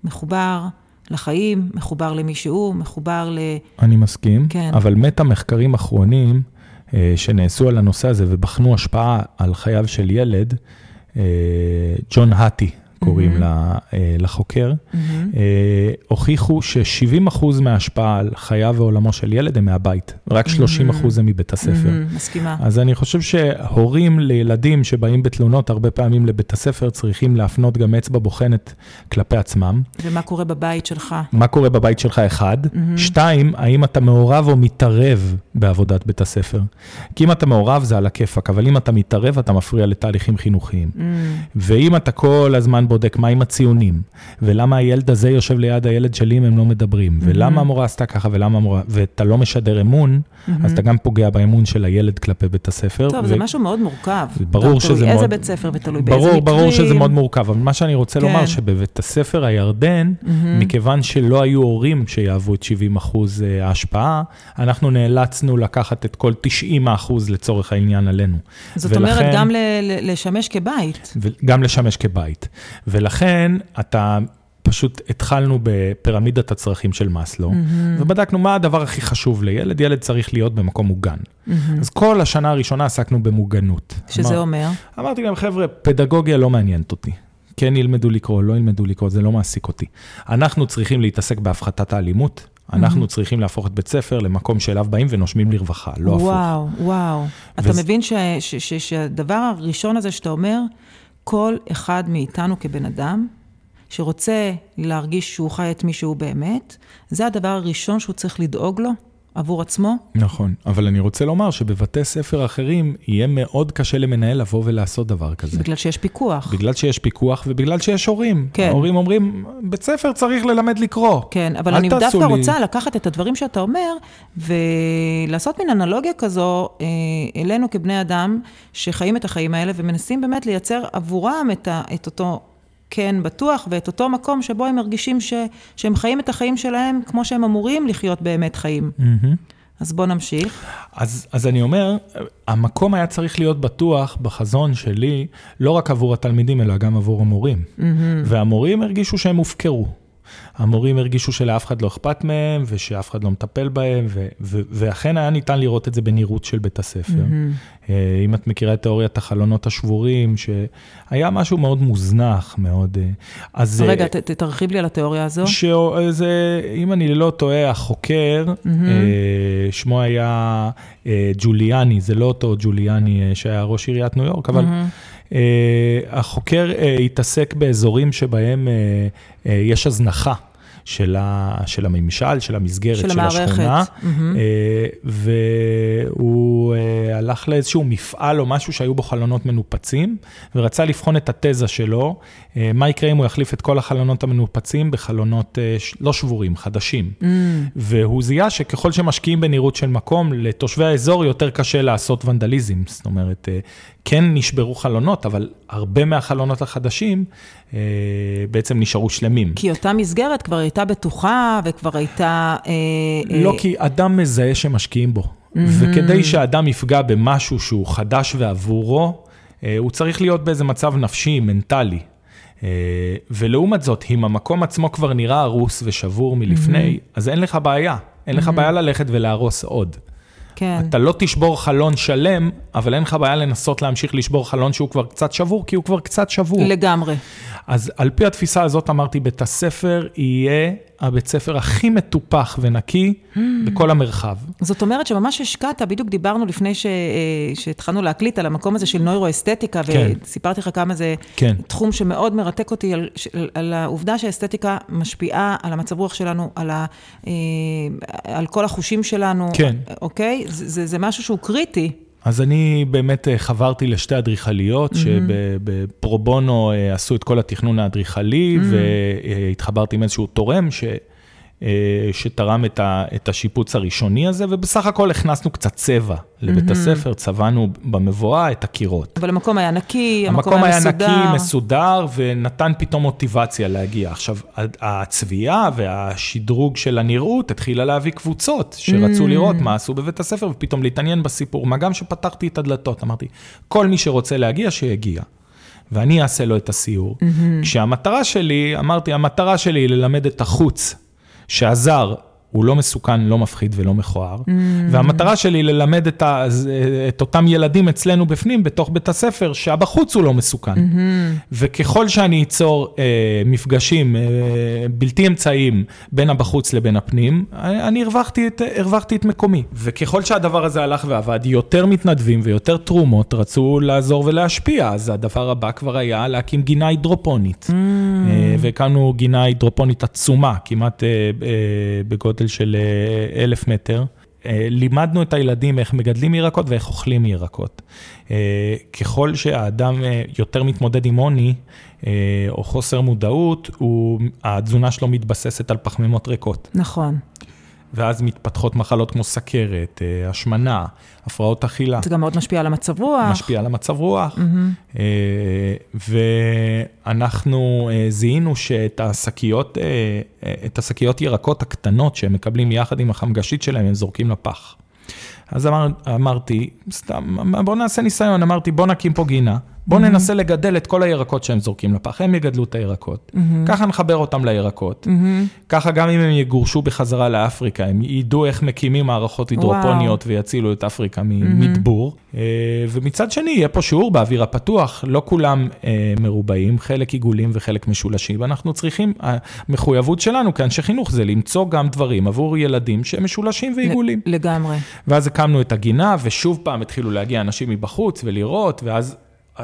S1: מחובר לחיים, מחובר למי שהוא, מחובר ל...
S2: אני מסכים,
S1: כן.
S2: אבל מטה מחקרים אחרונים אה, שנעשו על הנושא הזה ובחנו השפעה על חייו של ילד, אה, ג'ון האטי קוראים
S1: Mm-hmm.
S2: אה, לחוקר, אה, הוכיחו ש-70% מההשפעה על חייו ועולמו של ילד הם מהבית, רק 30% הם מבית הספר.
S1: מהמם, מסכימה.
S2: אז אני חושב שהורים לילדים שבאים בתלונות הרבה פעמים לבית הספר צריכים להפנות גם אצבע בוחנת כלפי עצמם.
S1: ומה קורה בבית שלך?
S2: מה קורה בבית שלך, אחד. שתיים, האם אתה מעורב או מתערב בעבודת בית הספר? כי אם אתה מעורב זה על הכיפאק, אבל אם אתה מתערב, אתה מפריע לתהליכים חינוכיים. ואם אתה כל הזמן בודק מה עם הציונים, ולמה הילד הזה יושב ליד הילד שלי אם הם לא מדברים, ולמה המורה עשתה ככה ולמה המורה, ואתה לא משדר אמון, אז אתה גם פוגע באמון של הילד כלפי בית הספר.
S1: טוב,
S2: ו-
S1: זה משהו מאוד מורכב.
S2: ברור
S1: גם
S2: שזה
S1: תלוי איזה
S2: מאוד-
S1: בית ספר ותלוי באיזה
S2: ברור,
S1: מקרים.
S2: ברור שזה מאוד מורכב, אבל מה שאני רוצה
S1: כן.
S2: לומר, שבבית הספר הירדן, מכיוון שלא היו הורים שיהוו את 70 אחוז אה, ההשפעה, אנחנו נאלצנו לקחת את כל 90 האחוז לצורך העניין עלינו.
S1: זאת אומרת, גם ל- לשמש כבית.
S2: וגם לשמש כבית. ולכן אתה, פשוט התחלנו בפירמידת הצרכים של מאסלו, ובדקנו מה הדבר הכי חשוב לילד, ילד צריך להיות במקום מוגן. אז כל השנה הראשונה עסקנו במוגנות.
S1: שזה
S2: אמר-
S1: אומר,
S2: אמרתי להם, חבר'ה, פדגוגיה לא מעניינת אותי. כן ילמדו לקרוא, לא ילמדו לקרוא, זה לא מעסיק אותי. אנחנו צריכים להתעסק בהפחתת האלימות, אנחנו צריכים להפוך את בית ספר למקום שאליו באים ונושמים לרווחה, לא הפוך.
S1: וואו, וואו. אתה מבין שהדבר הראשון הזה שאתה אומר, כל אחד מאיתנו כבן אדם, שרוצה להרגיש שהוא חי את מי שהוא באמת, זה הדבר הראשון שהוא צריך לדאוג לו עבור עצמו.
S2: נכון, אבל אני רוצה לומר שבבתי ספר אחרים יהיה מאוד קשה למנהל לבוא ולעשות דבר כזה.
S1: בגלל שיש פיקוח.
S2: בגלל שיש פיקוח ובגלל שיש הורים.
S1: כן.
S2: ההורים אומרים, בית ספר צריך ללמד לקרוא.
S1: כן, אבל אני דווקא
S2: לי-
S1: רוצה לקחת את הדברים שאתה אומר, ולעשות מין אנלוגיה כזו אה, אלינו כבני אדם, שחיים את החיים האלה, ומנסים באמת לייצר עבורם את, ה, את אותו כן בטוח, ואת אותו מקום שבו הם מרגישים ש, שהם חיים את החיים שלהם כמו שהם אמורים לחיות באמת חיים.
S2: מהמם.
S1: אז בוא נמשיך.
S2: אז, אז אני אומר, המקום היה צריך להיות בטוח בחזון שלי, לא רק עבור התלמידים, אלא גם עבור המורים. והמורים הרגישו שהם הופקרו. המורים הרגישו שלאף אחד לא אכפת מהם, ושאף אחד לא מטפל בהם, ו- ו- ואכן היה ניתן לראות את זה בנראות של בית הספר. Mm-hmm. אם את מכירה את תיאוריית החלונות השבורים, שהיה משהו מאוד מוזנח, מאוד...
S1: אז... רגע, ת, תרחיב לי על התיאוריה הזו.
S2: שזה, אם אני לא טועה, החוקר, mm-hmm. שמו היה ג'וליאני, זה לא אותו ג'וליאני שהיה ראש עיריית ניו יורק, אבל... Mm-hmm. Uh, החוקר uh, התעסק באזורים שבהם uh, יש הזנחה. של, ה, של הממשל, של המסגרת, של, של השכונה. Mm-hmm. והוא הלך לאיזשהו מפעל או משהו שהיו בו חלונות מנופצים, ורצה לבחון את התזה שלו, מה יקרה אם הוא יחליף את כל החלונות המנופצים בחלונות לא שבורים, חדשים. Mm. והוא זיהה שככל שמשקיעים בנראות של מקום, לתושבי האזור יותר קשה לעשות ונדליזם. זאת אומרת, כן נשברו חלונות, אבל הרבה מהחלונות החדשים אה, בעצם נשארו שלמים.
S1: כי אותה מסגרת כבר הייתה בטוחה וכבר הייתה...
S2: אה, לא, אה... כי אדם מזהה שמשקיעים בו. וכדי שאדם יפגע במשהו שהוא חדש ועבורו, אה, הוא צריך להיות באיזה מצב נפשי, מנטלי. אה, ולעומת זאת, אם המקום עצמו כבר נראה הרוס ושבור מלפני. אז אין לך בעיה. אין לך. בעיה ללכת ולהרוס עוד. כן. אתה לא תשבור חלון שלם, אבל אין לך בעיה לנסות להמשיך לשבור חלון שהוא כבר קצת שבור, כי הוא כבר קצת שבור.
S1: לגמרי.
S2: אז על פי התפיסה הזאת אמרתי, בית הספר יהיה הבית ספר הכי מטופח ונקי mm. בכל המרחב.
S1: זאת אומרת שממש השקעת, בדיוק דיברנו לפני ש... אה, שהתחלנו להקליט על המקום הזה של נוירואסתטיקה, כן. וסיפרתי לך כמה זה כן. תחום שמאוד מרתק אותי, על, על העובדה שהאסתטיקה משפיעה על המצב רוח שלנו, על, ה... אה, על כל החושים שלנו, כן. אוקיי? זה, זה, זה משהו שהוא קריטי.
S2: אז אני באמת אה, חברתי לשתי אדריכליות, mm-hmm. שבפרו בונו אה, עשו את כל התכנון האדריכלי, mm-hmm. והתחברתי עם איזשהו תורם ש... אה, שתרם את, ה, את השיפוץ הראשוני הזה, ובסך הכל הכנסנו קצת צבע לבית mm-hmm. הספר, צבענו במבואה את הקירות.
S1: אבל המקום היה נקי, המקום, המקום היה מסודר.
S2: המקום היה נקי, מסודר, ונתן פתאום מוטיבציה להגיע. עכשיו, הצביעה והשדרוג של הנראות התחילה להביא קבוצות שרצו mm-hmm. לראות מה עשו בבית הספר, ופתאום להתעניין בסיפור. מה גם שפתחתי את הדלתות, אמרתי, כל מי שרוצה להגיע, שיגיע. ואני אעשה לו את הסיור. Mm-hmm. כשהמטרה שלי, אמרתי, המטרה שלי היא ללמד את החוץ שהזר הוא לא מסוכן, לא מפחיד ולא מכוער. Mm. והמטרה שלי ללמד את, ה, את אותם ילדים אצלנו בפנים, בתוך בית הספר, שהבחוץ הוא לא מסוכן. Mm-hmm. וככל שאני אצור אה, מפגשים אה, בלתי אמצעיים בין הבחוץ לבין הפנים, אני הרווחתי את, הרווחתי את מקומי. וככל שהדבר הזה הלך ועבד, יותר מתנדבים ויותר תרומות רצו לעזור ולהשפיע, אז הדבר הבא כבר היה להקים גינה הידרופונית. Mm. אה, והקמנו גינה הידרופונית עצומה, כמעט אה, אה, בגודל... גודל של אה, אלף מטר. אה, לימדנו את הילדים איך מגדלים ירקות ואיך אוכלים ירקות. אה, ככל שהאדם יותר מתמודד עם עוני או חוסר מודעות, התזונה שלו מתבססת על פחמימות ריקות.
S1: נכון.
S2: ואז מתפתחות מחלות כמו סכרת, אה, השמנה, הפרעות אכילה.
S1: זה גם מאוד משפיע על המצב רוח.
S2: משפיע על המצב רוח. Mm-hmm. ואנחנו אה, זיהינו שאת השקיות, את השקיות ירקות הקטנות שהם מקבלים יחד עם החמגשית שלהם, הם זורקים לפח. אז אמר, אמרתי, סתם, בוא נעשה ניסיון, אמרתי, בוא נקים פה גינה. בואו mm-hmm. ננסה לגדל את כל הירקות שהם זורקים לפח, הם יגדלו את הירקות. Mm-hmm. ככה נחבר אותם לירקות. Mm-hmm. ככה גם אם הם יגורשו בחזרה לאפריקה, הם ידעו איך מקימים מערכות הידרופוניות וואו. ויצילו את אפריקה מדבור. Mm-hmm. ומצד שני, יהיה פה שיעור באוויר הפתוח, לא כולם אה, מרובעים, חלק עיגולים וחלק משולשים. אנחנו צריכים, המחויבות שלנו כאנשי חינוך זה למצוא גם דברים עבור ילדים שהם משולשים ועיגולים.
S1: לגמרי.
S2: ואז הקמנו את הגינה, ושוב פעם התחילו להגיע אנשים מבחוץ ולראות, ואז...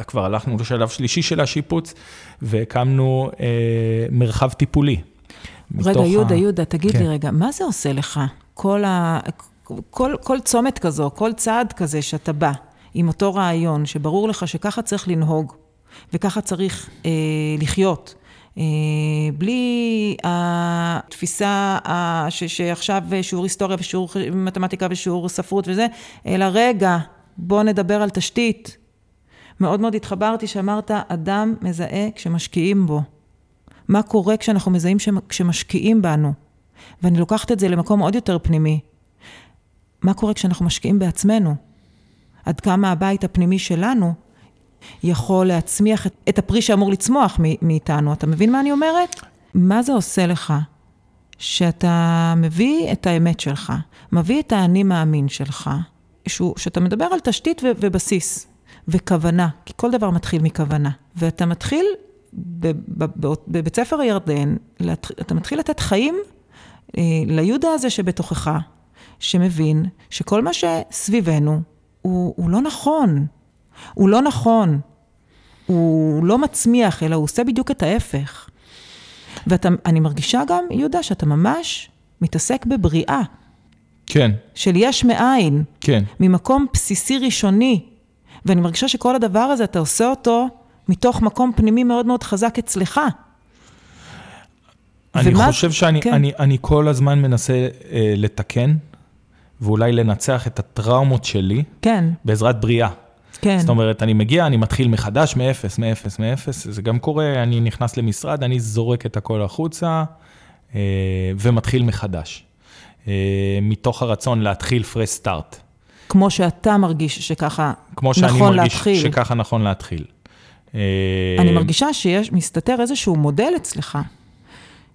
S2: כבר הלכנו לשלב שלישי של השיפוץ, והקמנו אה, מרחב טיפולי.
S1: רגע, יהודה, ה... יהודה, תגיד כן. לי רגע, מה זה עושה לך? כל, ה... כל, כל צומת כזו, כל צעד כזה שאתה בא עם אותו רעיון, שברור לך שככה צריך לנהוג, וככה צריך אה, לחיות. אה, בלי התפיסה אה, ש, שעכשיו שיעור היסטוריה ושיעור מתמטיקה ושיעור ספרות וזה, אלא רגע, בוא נדבר על תשתית, מאוד מאוד התחברתי שאמרת, אדם מזהה כשמשקיעים בו. מה קורה כשאנחנו מזהים כשמשקיעים בנו? ואני לוקחת את זה למקום עוד יותר פנימי. מה קורה כשאנחנו משקיעים בעצמנו? עד כמה הבית הפנימי שלנו יכול להצמיח את, את הפרי שאמור לצמוח מאיתנו. אתה מבין מה אני אומרת? מה זה עושה לך? שאתה מביא את האמת שלך, מביא את האני מאמין שלך, שהוא, שאתה מדבר על תשתית ו- ובסיס וכוונה, כי כל דבר מתחיל מכוונה. ואתה מתחיל בבית ספר הירדן, אתה מתחיל לתת חיים אה, ליהודה הזה שבתוכך, שמבין שכל מה שסביבנו הוא, הוא לא נכון. הוא לא נכון. הוא לא מצמיח, אלא הוא עושה בדיוק את ההפך. ואני מרגישה גם, יהודה, שאתה ממש מתעסק בבריאה.
S2: כן.
S1: של יש מאין.
S2: כן.
S1: ממקום בסיסי ראשוני. ואני מרגישה שכל הדבר הזה, אתה עושה אותו מתוך מקום פנימי מאוד מאוד חזק אצלך.
S2: אני ומה... חושב שאני כן. אני, אני כל הזמן מנסה אה, לתקן, ואולי לנצח את הטראומות שלי,
S1: כן.
S2: בעזרת בריאה.
S1: כן.
S2: זאת אומרת, אני מגיע, אני מתחיל מחדש, מאפס, מאפס, מאפס, זה גם קורה, אני נכנס למשרד, אני זורק את הכל החוצה, אה, ומתחיל מחדש. אה, מתוך הרצון להתחיל פרס סטארט.
S1: כמו שאתה מרגיש שככה נכון להתחיל.
S2: כמו שאני מרגיש להתחיל. שככה נכון להתחיל.
S1: אה, אני מרגישה שיש, מסתתר איזשהו מודל אצלך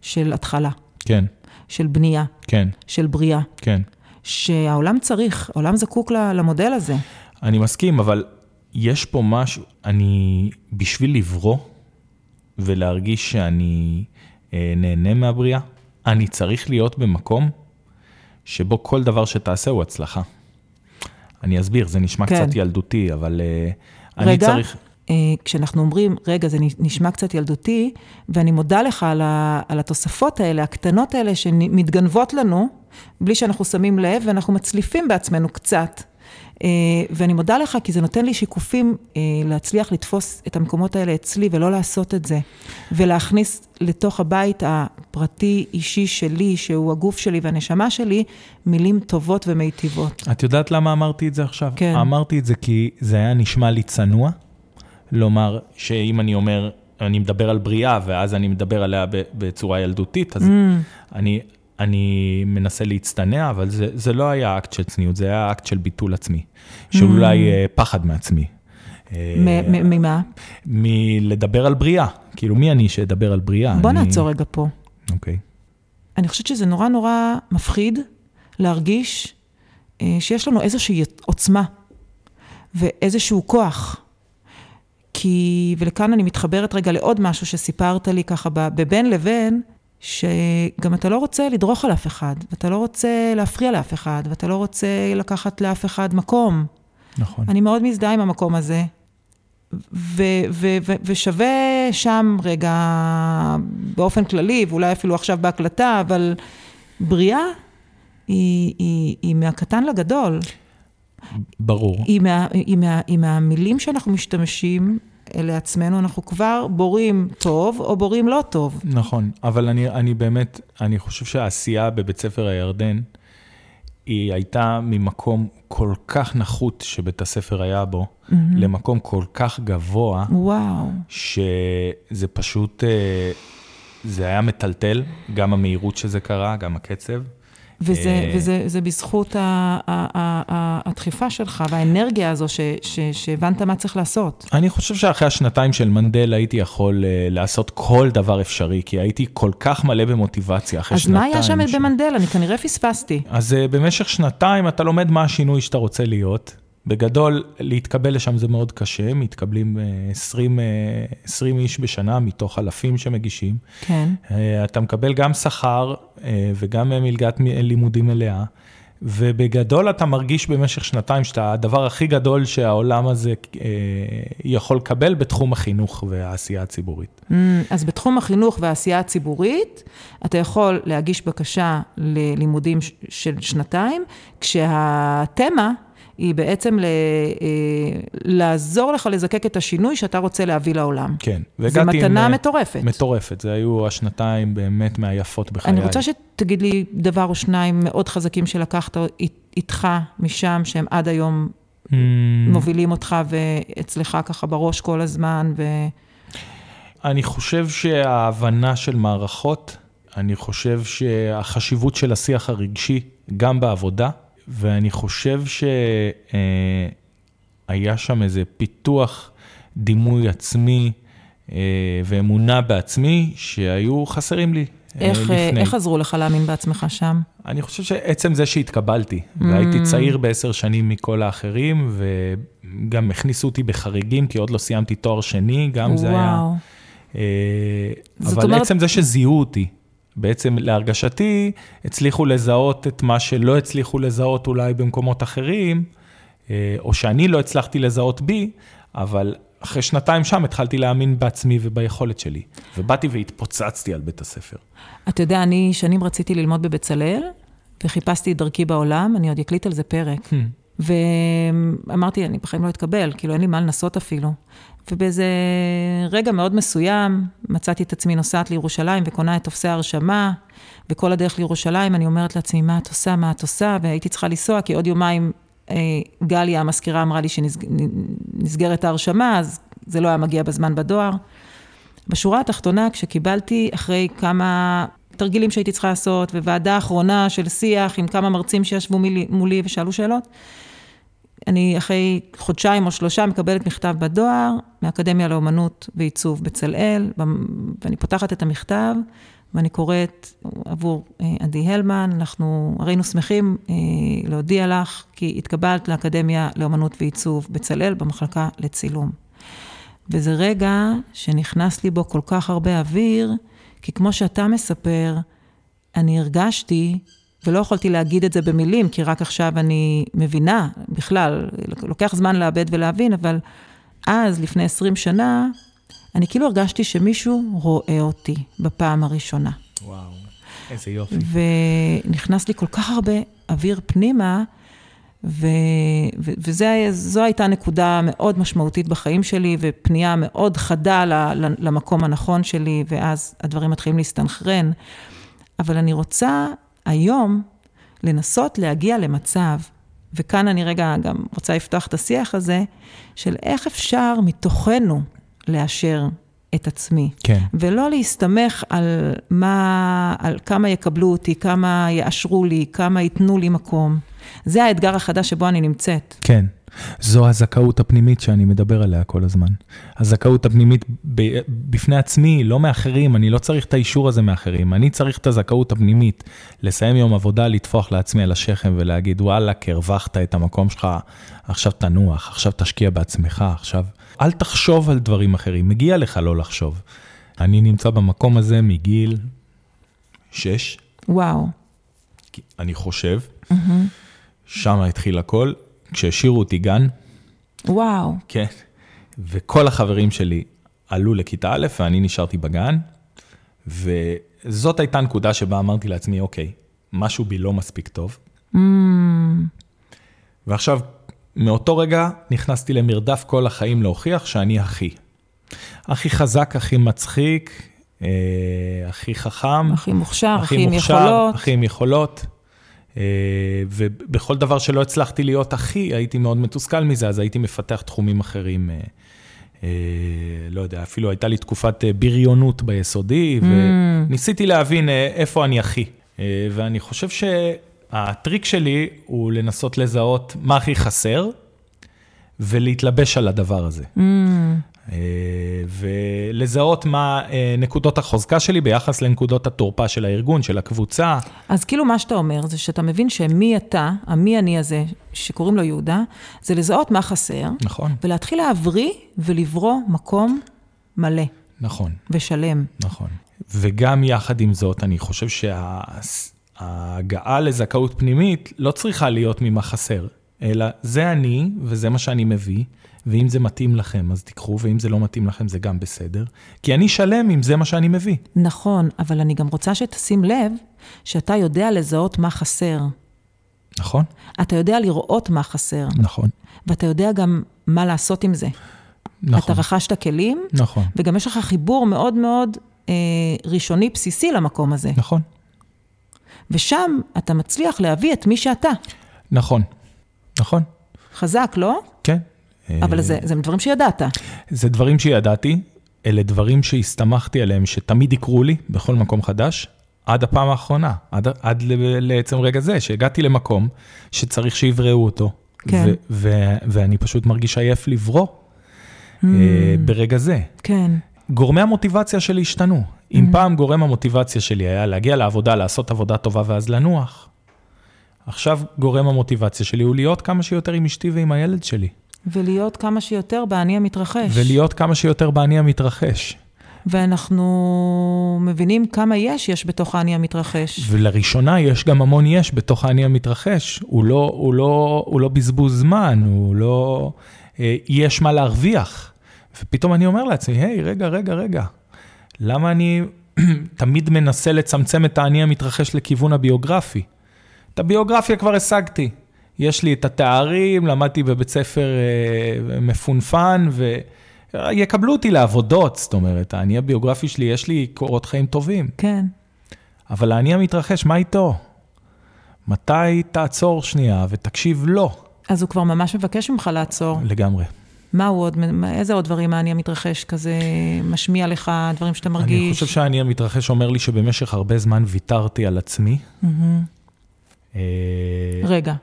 S1: של התחלה.
S2: כן.
S1: של בנייה.
S2: כן.
S1: של בריאה.
S2: כן.
S1: שהעולם צריך, העולם זקוק למודל הזה.
S2: אני מסכים, אבל יש פה משהו, אני, בשביל לברוא ולהרגיש שאני אה, נהנה מהבריאה, אני צריך להיות במקום שבו כל דבר שתעשה הוא הצלחה. אני אסביר, זה נשמע כן. קצת ילדותי, אבל אה, אני
S1: רגע,
S2: צריך...
S1: רגע, אה, כשאנחנו אומרים, רגע, זה נשמע קצת ילדותי, ואני מודה לך על, ה, על התוספות האלה, הקטנות האלה, שמתגנבות לנו, בלי שאנחנו שמים לב, ואנחנו מצליפים בעצמנו קצת. אה, ואני מודה לך, כי זה נותן לי שיקופים אה, להצליח לתפוס את המקומות האלה אצלי ולא לעשות את זה. ולהכניס לתוך הבית הפרטי, אישי שלי, שהוא הגוף שלי והנשמה שלי, מילים טובות ומיטיבות.
S2: את יודעת למה אמרתי את זה עכשיו?
S1: כן.
S2: אמרתי את זה כי זה היה נשמע לי צנוע, לומר שאם אני אומר, אני מדבר על בריאה, ואז אני מדבר עליה בצורה ילדותית, אז mm. אני... אני מנסה להצטנע, אבל זה, זה לא היה אקט של צניעות, זה היה אקט של ביטול עצמי, שאולי mm. פחד מעצמי.
S1: אה, ממה?
S2: מלדבר על בריאה, כאילו מי אני שאדבר על בריאה?
S1: בוא אני... נעצור רגע פה.
S2: אוקיי. Okay.
S1: אני חושבת שזה נורא נורא מפחיד להרגיש אה, שיש לנו איזושהי עוצמה ואיזשהו כוח. כי, ולכאן אני מתחברת רגע לעוד משהו שסיפרת לי ככה בבין לבין, שגם אתה לא רוצה לדרוך על אף אחד, ואתה לא רוצה להפריע לאף אחד, ואתה לא רוצה לקחת לאף אחד מקום.
S2: נכון.
S1: אני מאוד מזדהה עם המקום הזה, ו- ו- ו- ושווה שם רגע, באופן כללי, ואולי אפילו עכשיו בהקלטה, אבל בריאה היא, היא, היא מהקטן לגדול.
S2: ברור.
S1: היא, מה, היא, מה, היא מהמילים שאנחנו משתמשים לעצמנו, אנחנו כבר בורים טוב או בורים לא טוב.
S2: נכון, אבל אני, אני באמת, אני חושב שהעשייה בבית ספר הירדן, היא הייתה ממקום כל כך נחות שבית הספר היה בו, mm-hmm. למקום כל כך גבוה,
S1: וואו.
S2: שזה פשוט, אה, זה היה מטלטל, גם המהירות שזה קרה, גם הקצב.
S1: וזה, אה, וזה זה בזכות ה, ה, ה, ה, הדחיפה שלך והאנרגיה הזו ש, ש, שהבנת מה צריך לעשות.
S2: אני חושב שאחרי השנתיים של מנדל הייתי יכול uh, לעשות כל דבר אפשרי, כי הייתי כל כך מלא במוטיבציה אחרי
S1: אז
S2: שנתיים.
S1: אז מה היה שם ש... במנדל? אני כנראה פספסתי.
S2: אז uh, במשך שנתיים אתה לומד מה השינוי שאתה רוצה להיות. בגדול, להתקבל לשם זה מאוד קשה, מתקבלים 20, 20 איש בשנה מתוך אלפים שמגישים.
S1: כן.
S2: אתה מקבל גם שכר וגם מלגת לימודים מלאה, ובגדול אתה מרגיש במשך שנתיים שאתה הדבר הכי גדול שהעולם הזה יכול לקבל בתחום החינוך והעשייה הציבורית.
S1: Mm, אז בתחום החינוך והעשייה הציבורית, אתה יכול להגיש בקשה ללימודים של שנתיים, כשהתמה... היא בעצם ל, אה, לעזור לך לזקק את השינוי שאתה רוצה להביא לעולם.
S2: כן.
S1: זו מתנה עם, מטורפת.
S2: מטורפת, זה היו השנתיים באמת מהיפות בחיי.
S1: אני רוצה שתגיד לי דבר או שניים מאוד חזקים שלקחת איתך משם, שהם עד היום mm. מובילים אותך ואצלך ככה בראש כל הזמן. ו...
S2: אני חושב שההבנה של מערכות, אני חושב שהחשיבות של השיח הרגשי, גם בעבודה, ואני חושב שהיה שם איזה פיתוח דימוי עצמי אה, ואמונה בעצמי שהיו חסרים לי אה,
S1: איך, אה,
S2: לפני.
S1: איך עזרו לך להאמין בעצמך שם?
S2: אני חושב שעצם זה שהתקבלתי, והייתי צעיר בעשר שנים מכל האחרים, וגם הכניסו אותי בחריגים, כי עוד לא סיימתי תואר שני, גם זה היה...
S1: וואו.
S2: אה,
S1: זאת
S2: אבל
S1: אומרת-
S2: עצם זה שזיהו אותי, בעצם להרגשתי, הצליחו לזהות את מה שלא הצליחו לזהות אולי במקומות אחרים, אה, או שאני לא הצלחתי לזהות בי, אבל אחרי שנתיים שם התחלתי להאמין בעצמי וביכולת שלי. ובאתי והתפוצצתי על בית הספר.
S1: אתה יודע, אני שנים רציתי ללמוד בבצלאל, וחיפשתי את דרכי בעולם, אני עוד אקליט על זה פרק. ואמרתי, אני בחיים לא אתקבל, כאילו אין לי מה לנסות אפילו. ובאיזה רגע מאוד מסוים, מצאתי את עצמי נוסעת לירושלים וקונה את טופסי ההרשמה, וכל הדרך לירושלים אני אומרת לעצמי, מה את עושה, מה את עושה, והייתי צריכה לנסוע, כי עוד יומיים אה, גליה, המזכירה, אמרה לי שנסגרת ההרשמה, אז זה לא היה מגיע בזמן בדואר. בשורה התחתונה, כשקיבלתי אחרי כמה תרגילים שהייתי צריכה לעשות, וועדה אחרונה של שיח עם כמה מרצים שישבו מולי ושאלו שאלות, אני אחרי חודשיים או שלושה מקבלת מכתב בדואר, מהאקדמיה לאומנות ועיצוב בצלאל, ואני פותחת את המכתב, ואני קוראת עבור אה, עדי הלמן, אנחנו היינו שמחים אה, להודיע לך, כי התקבלת לאקדמיה לאומנות ועיצוב בצלאל במחלקה לצילום. וזה רגע שנכנס לי בו כל כך הרבה אוויר, כי כמו שאתה מספר, אני הרגשתי, ולא יכולתי להגיד את זה במילים, כי רק עכשיו אני מבינה, בכלל, לוקח זמן לאבד ולהבין, אבל אז, לפני 20 שנה, אני כאילו הרגשתי שמישהו רואה אותי בפעם הראשונה.
S2: וואו, איזה יופי.
S1: ונכנס לי כל כך הרבה אוויר פנימה, ו... ו... וזו הייתה נקודה מאוד משמעותית בחיים שלי, ופנייה מאוד חדה ל... למקום הנכון שלי, ואז הדברים מתחילים להסתנכרן. אבל אני רוצה היום לנסות להגיע למצב, וכאן אני רגע גם רוצה לפתוח את השיח הזה, של איך אפשר מתוכנו לאשר את עצמי.
S2: כן.
S1: ולא להסתמך על מה, על כמה יקבלו אותי, כמה יאשרו לי, כמה ייתנו לי מקום. זה האתגר החדש שבו אני נמצאת.
S2: כן. זו הזכאות הפנימית שאני מדבר עליה כל הזמן. הזכאות הפנימית ב- בפני עצמי, לא מאחרים, אני לא צריך את האישור הזה מאחרים, אני צריך את הזכאות הפנימית, לסיים יום עבודה, לטפוח לעצמי על השכם ולהגיד, וואלה, הרווחת את המקום שלך, עכשיו תנוח, עכשיו תשקיע בעצמך, עכשיו... אל תחשוב על דברים אחרים, מגיע לך לא לחשוב. אני נמצא במקום הזה מגיל 6.
S1: וואו.
S2: אני חושב, mm-hmm. שם התחיל הכל. כשהשאירו אותי גן,
S1: וואו.
S2: כן, וכל החברים שלי עלו לכיתה א' ואני נשארתי בגן, וזאת הייתה נקודה שבה אמרתי לעצמי, אוקיי, משהו בי לא מספיק טוב.
S1: Mm.
S2: ועכשיו, מאותו רגע נכנסתי למרדף כל החיים להוכיח שאני הכי. הכי חזק, הכי מצחיק, אה, הכי חכם.
S1: הכי מוכשר,
S2: הכי
S1: הכי עם יכולות.
S2: הכי עם יכולות. אה, ובכל דבר שלא הצלחתי להיות הכי, הייתי מאוד מתוסכל מזה, אז הייתי מפתח תחומים אחרים. אה, אה, לא יודע, אפילו הייתה לי תקופת בריונות ביסודי, וניסיתי להבין איפה אני הכי. ואני חושב שהטריק שלי הוא לנסות לזהות מה הכי חסר, ולהתלבש על הדבר הזה.
S1: Mm.
S2: אה, ולזהות מה אה, נקודות החוזקה שלי ביחס לנקודות התורפה של הארגון, של הקבוצה.
S1: אז כאילו מה שאתה אומר זה שאתה מבין שמי אתה, המי אני הזה, שקוראים לו יהודה, זה לזהות מה חסר,
S2: נכון,
S1: ולהתחיל להבריא ולברוא מקום מלא
S2: נכון,
S1: ושלם.
S2: נכון. וגם יחד עם זאת, אני חושב שההגעה לזכאות פנימית לא צריכה להיות ממה חסר, אלא זה אני וזה מה שאני מביא, ואם זה מתאים לכם אז תיקחו, ואם זה לא מתאים לכם זה גם בסדר, כי אני שלם אם זה מה שאני מביא.
S1: נכון, אבל אני גם רוצה שתשים לב שאתה יודע לזהות מה חסר.
S2: נכון?
S1: אתה יודע לראות מה חסר,
S2: נכון,
S1: ואתה יודע גם מה לעשות עם זה.
S2: נכון,
S1: אתה רכשת כלים,
S2: נכון,
S1: וגם יש לך חיבור מאוד מאוד אה, ראשוני בסיסי למקום הזה.
S2: נכון,
S1: ושם אתה מצליח להביא את מי שאתה.
S2: נכון, נכון,
S1: חזק, לא? אבל זה, זה דברים שידעת.
S2: זה דברים שידעתי, אלה דברים שהסתמכתי עליהם, שתמיד יקרו לי בכל מקום חדש, עד הפעם האחרונה, עד, עד לעצם רגע זה, שהגעתי למקום שצריך שיבראו אותו.
S1: כן.
S2: ו- ו- ואני פשוט מרגיש עייף לברוא
S1: Mm.
S2: אה, ברגע זה.
S1: כן.
S2: גורמי המוטיבציה שלי השתנו. אם פעם גורם המוטיבציה שלי היה להגיע לעבודה, לעשות עבודה טובה ואז לנוח, עכשיו גורם המוטיבציה שלי הוא להיות כמה שיותר עם אשתי ועם הילד שלי.
S1: ולהיות כמה שיותר באני המתרחש.
S2: ולהיות כמה שיותר באני המתרחש.
S1: ואנחנו מבינים כמה יש יש בתוך האני המתרחש.
S2: ולראשונה יש גם המון יש בתוך האני המתרחש. הוא לא, הוא לא, הוא לא בזבוז זמן, הוא לא... אה, יש מה להרוויח. ופתאום אני אומר לעצמי, היי, רגע, רגע, רגע, למה אני תמיד מנסה לצמצם את האני המתרחש לכיוון הביוגרפי? את הביוגרפיה כבר השגתי. יש לי את התארים, למדתי בבית ספר אה, מפונפן, ויקבלו אותי לעבודות, זאת אומרת, האני הביוגרפי שלי, יש לי קורות חיים טובים.
S1: כן.
S2: אבל האני המתרחש, מה איתו? מתי תעצור שנייה ותקשיב לו?
S1: אז הוא כבר ממש מבקש ממך לעצור.
S2: לגמרי.
S1: מה הוא עוד, איזה עוד דברים האני המתרחש כזה משמיע לך, דברים שאתה מרגיש?
S2: אני חושב שהאני המתרחש אומר לי שבמשך הרבה זמן ויתרתי על עצמי. אה,
S1: רגע,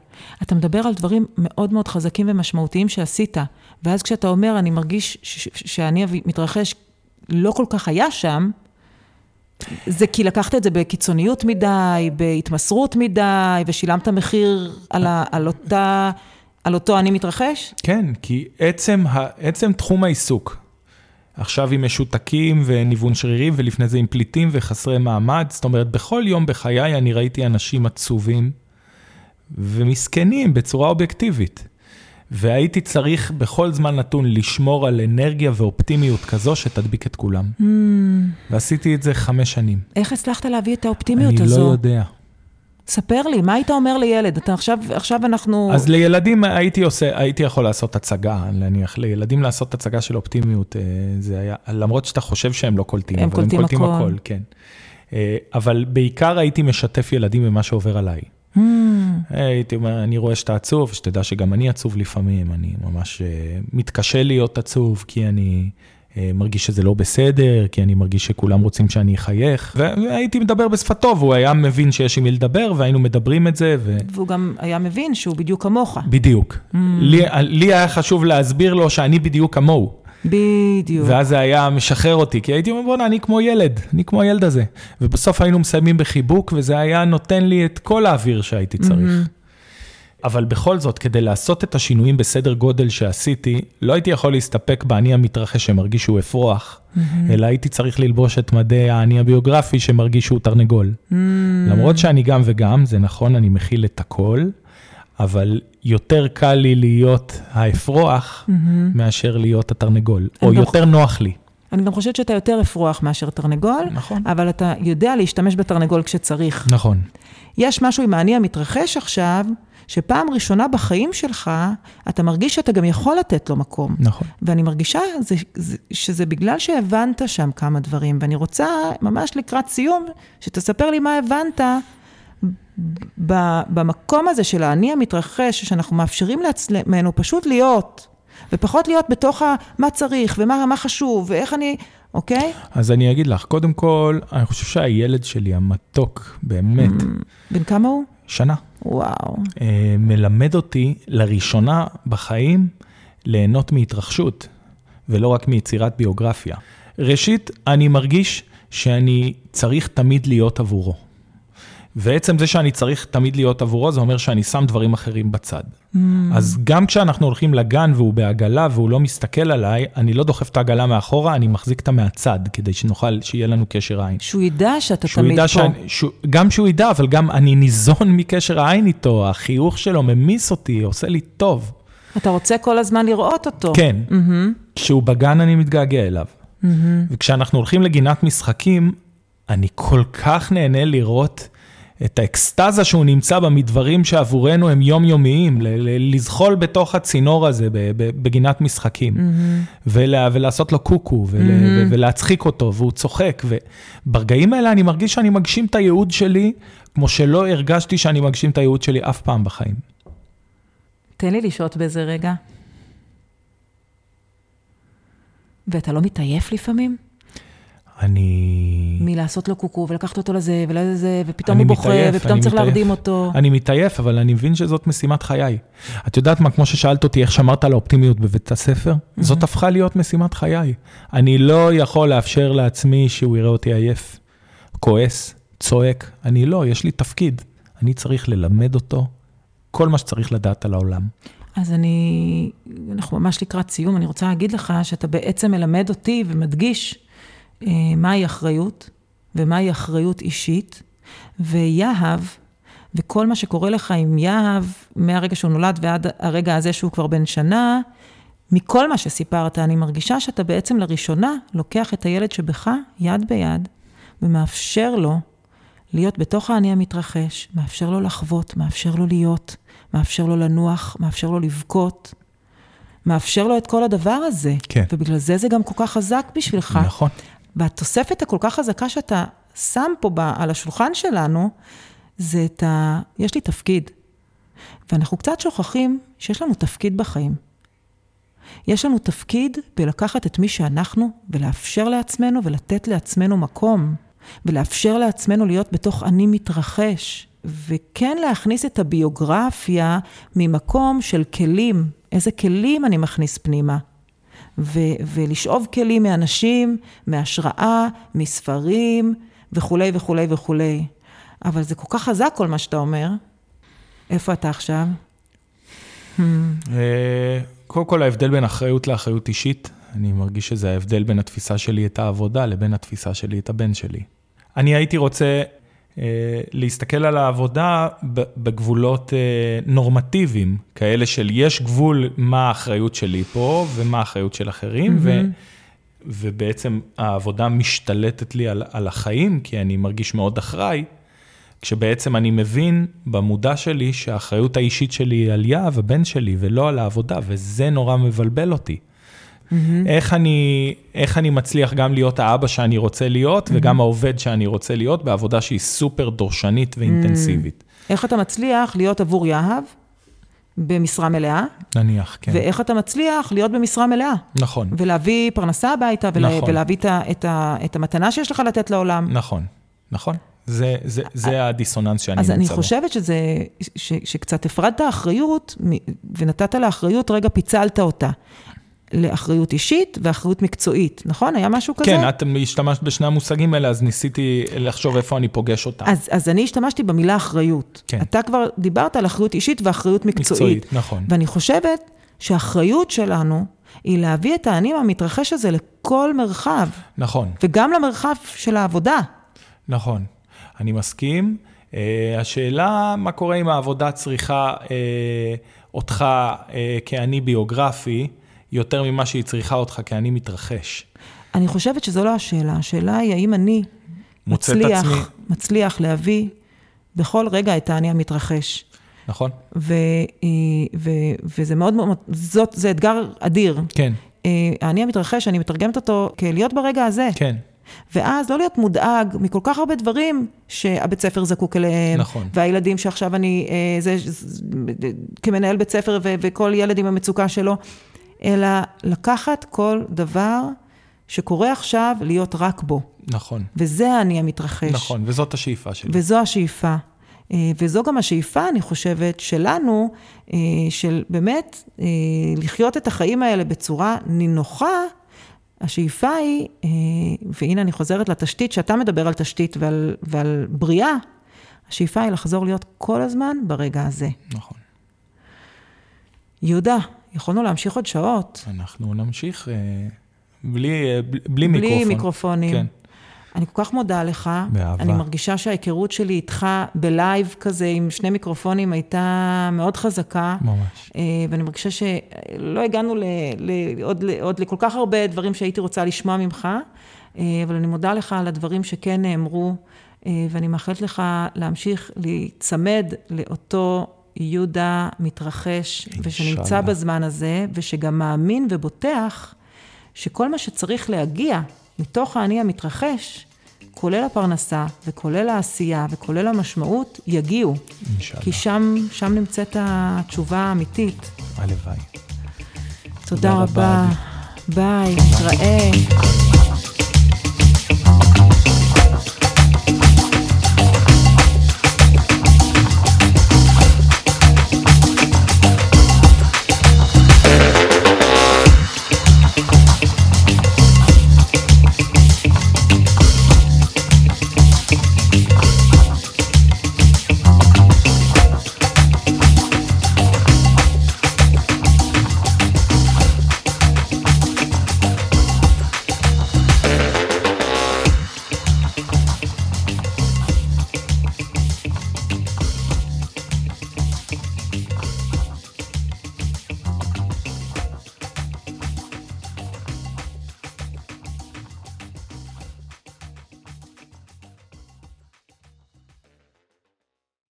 S1: אתה מדבר על דברים מאוד מאוד חזקים ומשמעותיים שעשית, ואז כשאתה אומר, אני מרגיש שאני מתרחש, לא כל כך היה שם, זה כי לקחת את זה בקיצוניות מדי, בהתמסרות מדי, ושילמת מחיר על, ה, על, אותה, על אותו אני מתרחש?
S2: כן, כי עצם, עצם תחום העיסוק, עכשיו עם משותקים וניוון שרירים, ולפני זה עם פליטים וחסרי מעמד, זאת אומרת, בכל יום בחיי אני ראיתי אנשים עצובים ומסכנים בצורה אובייקטיבית. והייתי צריך בכל זמן נתון לשמור על אנרגיה ואופטימיות כזו שתדביק את כולם.
S1: Hmm.
S2: ועשיתי את זה חמש שנים.
S1: איך הצלחת להביא את האופטימיות
S2: אני
S1: הזו?
S2: לא יודע.
S1: ספר לי, מה היית אומר לילד? אתה עכשיו, עכשיו אנחנו...
S2: אז לילדים הייתי עושה, הייתי יכול לעשות הצגה, נניח, לילדים לעשות הצגה של אופטימיות, אה, זה היה, למרות שאתה חושב שהם לא קולטים,
S1: הם
S2: אבל
S1: קולטים
S2: הם קולטים
S1: הכל.
S2: הכל, כן. אה, אבל בעיקר הייתי משתף ילדים במה שעובר עליי.
S1: Hmm,
S2: הייתי אומר, אני רואה שאתה עצוב, שתדע שגם אני עצוב לפעמים, אני ממש אה, מתקשה להיות עצוב, כי אני מרגיש שזה לא בסדר, כי אני מרגיש שכולם רוצים שאני אחייך, והייתי מדבר בשפתו, והוא היה מבין שיש עם מי לדבר, והיינו מדברים את זה, ו...
S1: והוא גם היה מבין שהוא בדיוק כמוך.
S2: בדיוק.
S1: Hmm.
S2: לי, לי היה חשוב להסביר לו שאני בדיוק כמוהו.
S1: בדיוק.
S2: ואז זה היה משחרר אותי, כי הייתי אומר, בוא'נה, אני כמו ילד, אני כמו הילד הזה. ובסוף היינו מסיימים בחיבוק, וזה היה נותן לי את כל האוויר שהייתי צריך. אבל בכל זאת, כדי לעשות את השינויים בסדר גודל שעשיתי, לא הייתי יכול להסתפק באני המתרחש שמרגיש שהוא אפרוח, אלא הייתי צריך ללבוש את מדי האני הביוגרפי שמרגיש שהוא תרנגול. למרות שאני גם וגם, זה נכון, אני מכיל את הכל, אבל יותר קל לי להיות האפרוח מאשר להיות התרנגול, או יותר נוח לי.
S1: אני גם חושבת שאתה יותר אפרוח מאשר תרנגול,
S2: נכון.
S1: אבל אתה יודע להשתמש בתרנגול כשצריך.
S2: נכון.
S1: יש משהו עם האני המתרחש עכשיו, שפעם ראשונה בחיים שלך, אתה מרגיש שאתה גם יכול לתת לו מקום.
S2: נכון.
S1: ואני מרגישה זה, זה, שזה בגלל שהבנת שם כמה דברים, ואני רוצה ממש לקראת סיום, שתספר לי מה הבנת במקום הזה של האני המתרחש, שאנחנו מאפשרים לעצמנו פשוט להיות, ופחות להיות בתוך ה, מה צריך, ומה מה חשוב, ואיך אני, אוקיי?
S2: אז אני אגיד לך, קודם כל, אני חושב שהילד שלי, המתוק, באמת,
S1: בן כמה הוא?
S2: שנה,
S1: וואו.
S2: אה, מלמד אותי לראשונה בחיים ליהנות מהתרחשות, ולא רק מיצירת ביוגרפיה. ראשית, אני מרגיש שאני צריך תמיד להיות עבורו. ועצם זה שאני צריך תמיד להיות עבורו, זה אומר שאני שם דברים אחרים בצד.
S1: Mm.
S2: אז גם כשאנחנו הולכים לגן והוא בעגלה והוא לא מסתכל עליי, אני לא דוחף את העגלה מאחורה, אני מחזיק אותה מהצד, כדי שנוכל, שיהיה לנו קשר עין.
S1: שהוא ידע שאתה
S2: שהוא
S1: תמיד
S2: ידע
S1: פה.
S2: שאני, שהוא, גם שהוא ידע, אבל גם אני ניזון מקשר העין איתו, החיוך שלו ממיס אותי, עושה לי טוב.
S1: אתה רוצה כל הזמן לראות אותו.
S2: כן,
S1: מהמם,
S2: כשהוא בגן אני מתגעגע אליו.
S1: מהמם.
S2: וכשאנחנו הולכים לגינת משחקים, אני כל כך נהנה לראות את האקסטזה שהוא נמצא בה מדברים שעבורנו הם יומיומיים, לזחול בתוך הצינור הזה בגינת משחקים, ולה, ולעשות לו קוקו, ול, ו- ולהצחיק אותו, והוא צוחק, וברגעים האלה אני מרגיש שאני מגשים את הייעוד שלי, כמו שלא הרגשתי שאני מגשים את הייעוד שלי אף פעם בחיים.
S1: תן לי לשהות באיזה רגע. ואתה לא מתעייף לפעמים?
S2: אני...
S1: מלעשות לו קוקו ולקחת אותו לזה ולזה, ופתאום הוא בוכה,
S2: מתעייף,
S1: ופתאום צריך
S2: מתעייף.
S1: להרדים אותו.
S2: אני מתעייף, אבל אני מבין שזאת משימת חיי. את יודעת מה, כמו ששאלת אותי, איך שמרת על האופטימיות בבית הספר? זאת הפכה להיות משימת חיי. אני לא יכול לאפשר לעצמי שהוא יראה אותי עייף, כועס, צועק. אני לא, יש לי תפקיד. אני צריך ללמד אותו כל מה שצריך לדעת על העולם.
S1: אז אני, אנחנו ממש לקראת סיום, אני רוצה להגיד לך שאתה בעצם מלמד אותי ומדגיש מהי אחריות, ומהי אחריות אישית, ויהב, וכל מה שקורה לך עם יהב, מהרגע שהוא נולד ועד הרגע הזה שהוא כבר בן שנה, מכל מה שסיפרת, אני מרגישה שאתה בעצם לראשונה לוקח את הילד שבך יד ביד, ומאפשר לו להיות בתוך האני המתרחש, מאפשר לו לחוות, מאפשר לו להיות, מאפשר לו לנוח, מאפשר לו לבכות, מאפשר לו את כל הדבר הזה.
S2: כן.
S1: ובגלל זה זה גם כל כך חזק בשבילך.
S2: נכון.
S1: והתוספת הכל כך חזקה שאתה שם פה ב, על השולחן שלנו, זה את ה... יש לי תפקיד. ואנחנו קצת שוכחים שיש לנו תפקיד בחיים. יש לנו תפקיד בלקחת את מי שאנחנו ולאפשר לעצמנו ולתת לעצמנו מקום, ולאפשר לעצמנו להיות בתוך אני מתרחש, וכן להכניס את הביוגרפיה ממקום של כלים, איזה כלים אני מכניס פנימה. ו- ולשאוב כלים מאנשים, מהשראה, מספרים וכולי וכולי וכולי. אבל זה כל כך חזק כל מה שאתה אומר. איפה אתה עכשיו?
S2: אה, קודם כל, ההבדל בין אחריות לאחריות אישית, אני מרגיש שזה ההבדל בין התפיסה שלי את העבודה לבין התפיסה שלי את הבן שלי. אני הייתי רוצה להסתכל על העבודה בגבולות אה, נורמטיביים, כאלה של יש גבול מה האחריות שלי פה ומה האחריות של אחרים, ו, ובעצם העבודה משתלטת לי על, על החיים, כי אני מרגיש מאוד אחראי. כשבעצם אני מבין במודע שלי שהאחריות האישית שלי היא על יהב, הבן שלי, ולא על העבודה, וזה נורא מבלבל אותי. איך אני, איך אני מצליח גם להיות האבא שאני רוצה להיות, וגם העובד שאני רוצה להיות, בעבודה שהיא סופר דורשנית ואינטנסיבית.
S1: איך אתה מצליח להיות עבור יהב במשרה מלאה,
S2: נניח, כן.
S1: ואיך אתה מצליח להיות במשרה מלאה,
S2: נכון,
S1: ולהביא פרנסה הביתה, ולה,
S2: נכון.
S1: ולהביא את, ה, את, ה, את המתנה שיש לך לתת לעולם.
S2: נכון, נכון. זה, זה, זה הדיסוננס שאני
S1: אז
S2: נמצא
S1: אני
S2: בו.
S1: חושבת שזה, ש, שקצת הפרדת אחריות, ונתת לה אחריות, רגע פיצלת אותה. לאחריות אישית ואחריות מקצועית, נכון? היה משהו כזה?
S2: כן, את השתמשת בשני המושגים האלה, אז ניסיתי לחשוב איפה אני פוגש אותם.
S1: אז, אז אני השתמשתי במילה אחריות.
S2: כן.
S1: אתה כבר דיברת על אחריות אישית ואחריות מקצועית.
S2: מקצועית, נכון.
S1: ואני חושבת שהאחריות שלנו היא להביא את האני המתרחש הזה לכל מרחב,
S2: נכון.
S1: וגם למרחב של העבודה.
S2: נכון, אני מסכים. Uh, השאלה, מה קורה אם העבודה צריכה uh, אותך uh, כאני ביוגרפי, יותר ממה שהיא צריכה אותך כאני מתרחש.
S1: אני חושבת שזו לא השאלה, השאלה היא האם אני מצליח,
S2: עצמי.
S1: מצליח להביא בכל רגע את האני המתרחש.
S2: נכון?
S1: ו, אה, ו, וזה מאוד מאוד, זאת, זה אתגר אדיר.
S2: כן,
S1: אה, האני המתרחש, אני מתרגמת אותו כלהיות ברגע הזה.
S2: כן,
S1: ואז לא להיות מודאג מכל כך הרבה דברים שהבית ספר זקוק אליהם.
S2: נכון.
S1: והילדים שעכשיו אני, אה, זה, זה, כמנהל בית ספר ו, וכל ילד עם המצוקה שלו, אלא לקחת כל דבר שקורה עכשיו, להיות רק בו.
S2: נכון,
S1: וזה האני המתרחש.
S2: נכון, וזאת השאיפה שלי.
S1: וזו השאיפה. אה, וזו גם השאיפה, אני חושבת, שלנו, אה, של באמת אה, לחיות את החיים האלה בצורה נינוחה. השאיפה היא, והנה אני חוזרת לתשתית, שאתה מדבר על תשתית ועל, ועל בריאה, השאיפה היא לחזור להיות כל הזמן ברגע הזה.
S2: נכון.
S1: יהודה, יכולנו להמשיך עוד שעות.
S2: אנחנו נמשיך אה, בלי, אה, בלי, בלי מיקרופון.
S1: בלי מיקרופונים.
S2: כן.
S1: אני כל כך מודה לך.
S2: באהבה.
S1: אני מרגישה שההיכרות שלי איתך בלייב כזה עם שני מיקרופונים הייתה מאוד חזקה.
S2: ממש.
S1: אה, ואני מרגישה שלא הגענו ל, ל, עוד, ל, עוד לכל כך הרבה דברים שהייתי רוצה לשמוע ממך, אבל אני מודה לך על הדברים שכן נאמרו, ואני מאחלת לך להמשיך להיצמד לאותו יהודה מתרחש, ושנמצא. בזמן הזה, ושגם מאמין ובוטח שכל מה שצריך להגיע מתוך האני המתרחש, כולל הפרנסה וכולל העשייה וכולל המשמעות, יגיעו.
S2: אינשאללה.
S1: כי שם, שם נמצאת התשובה האמיתית.
S2: הלוואי.
S1: תודה
S2: רבה,
S1: רבה. ביי, נתראה.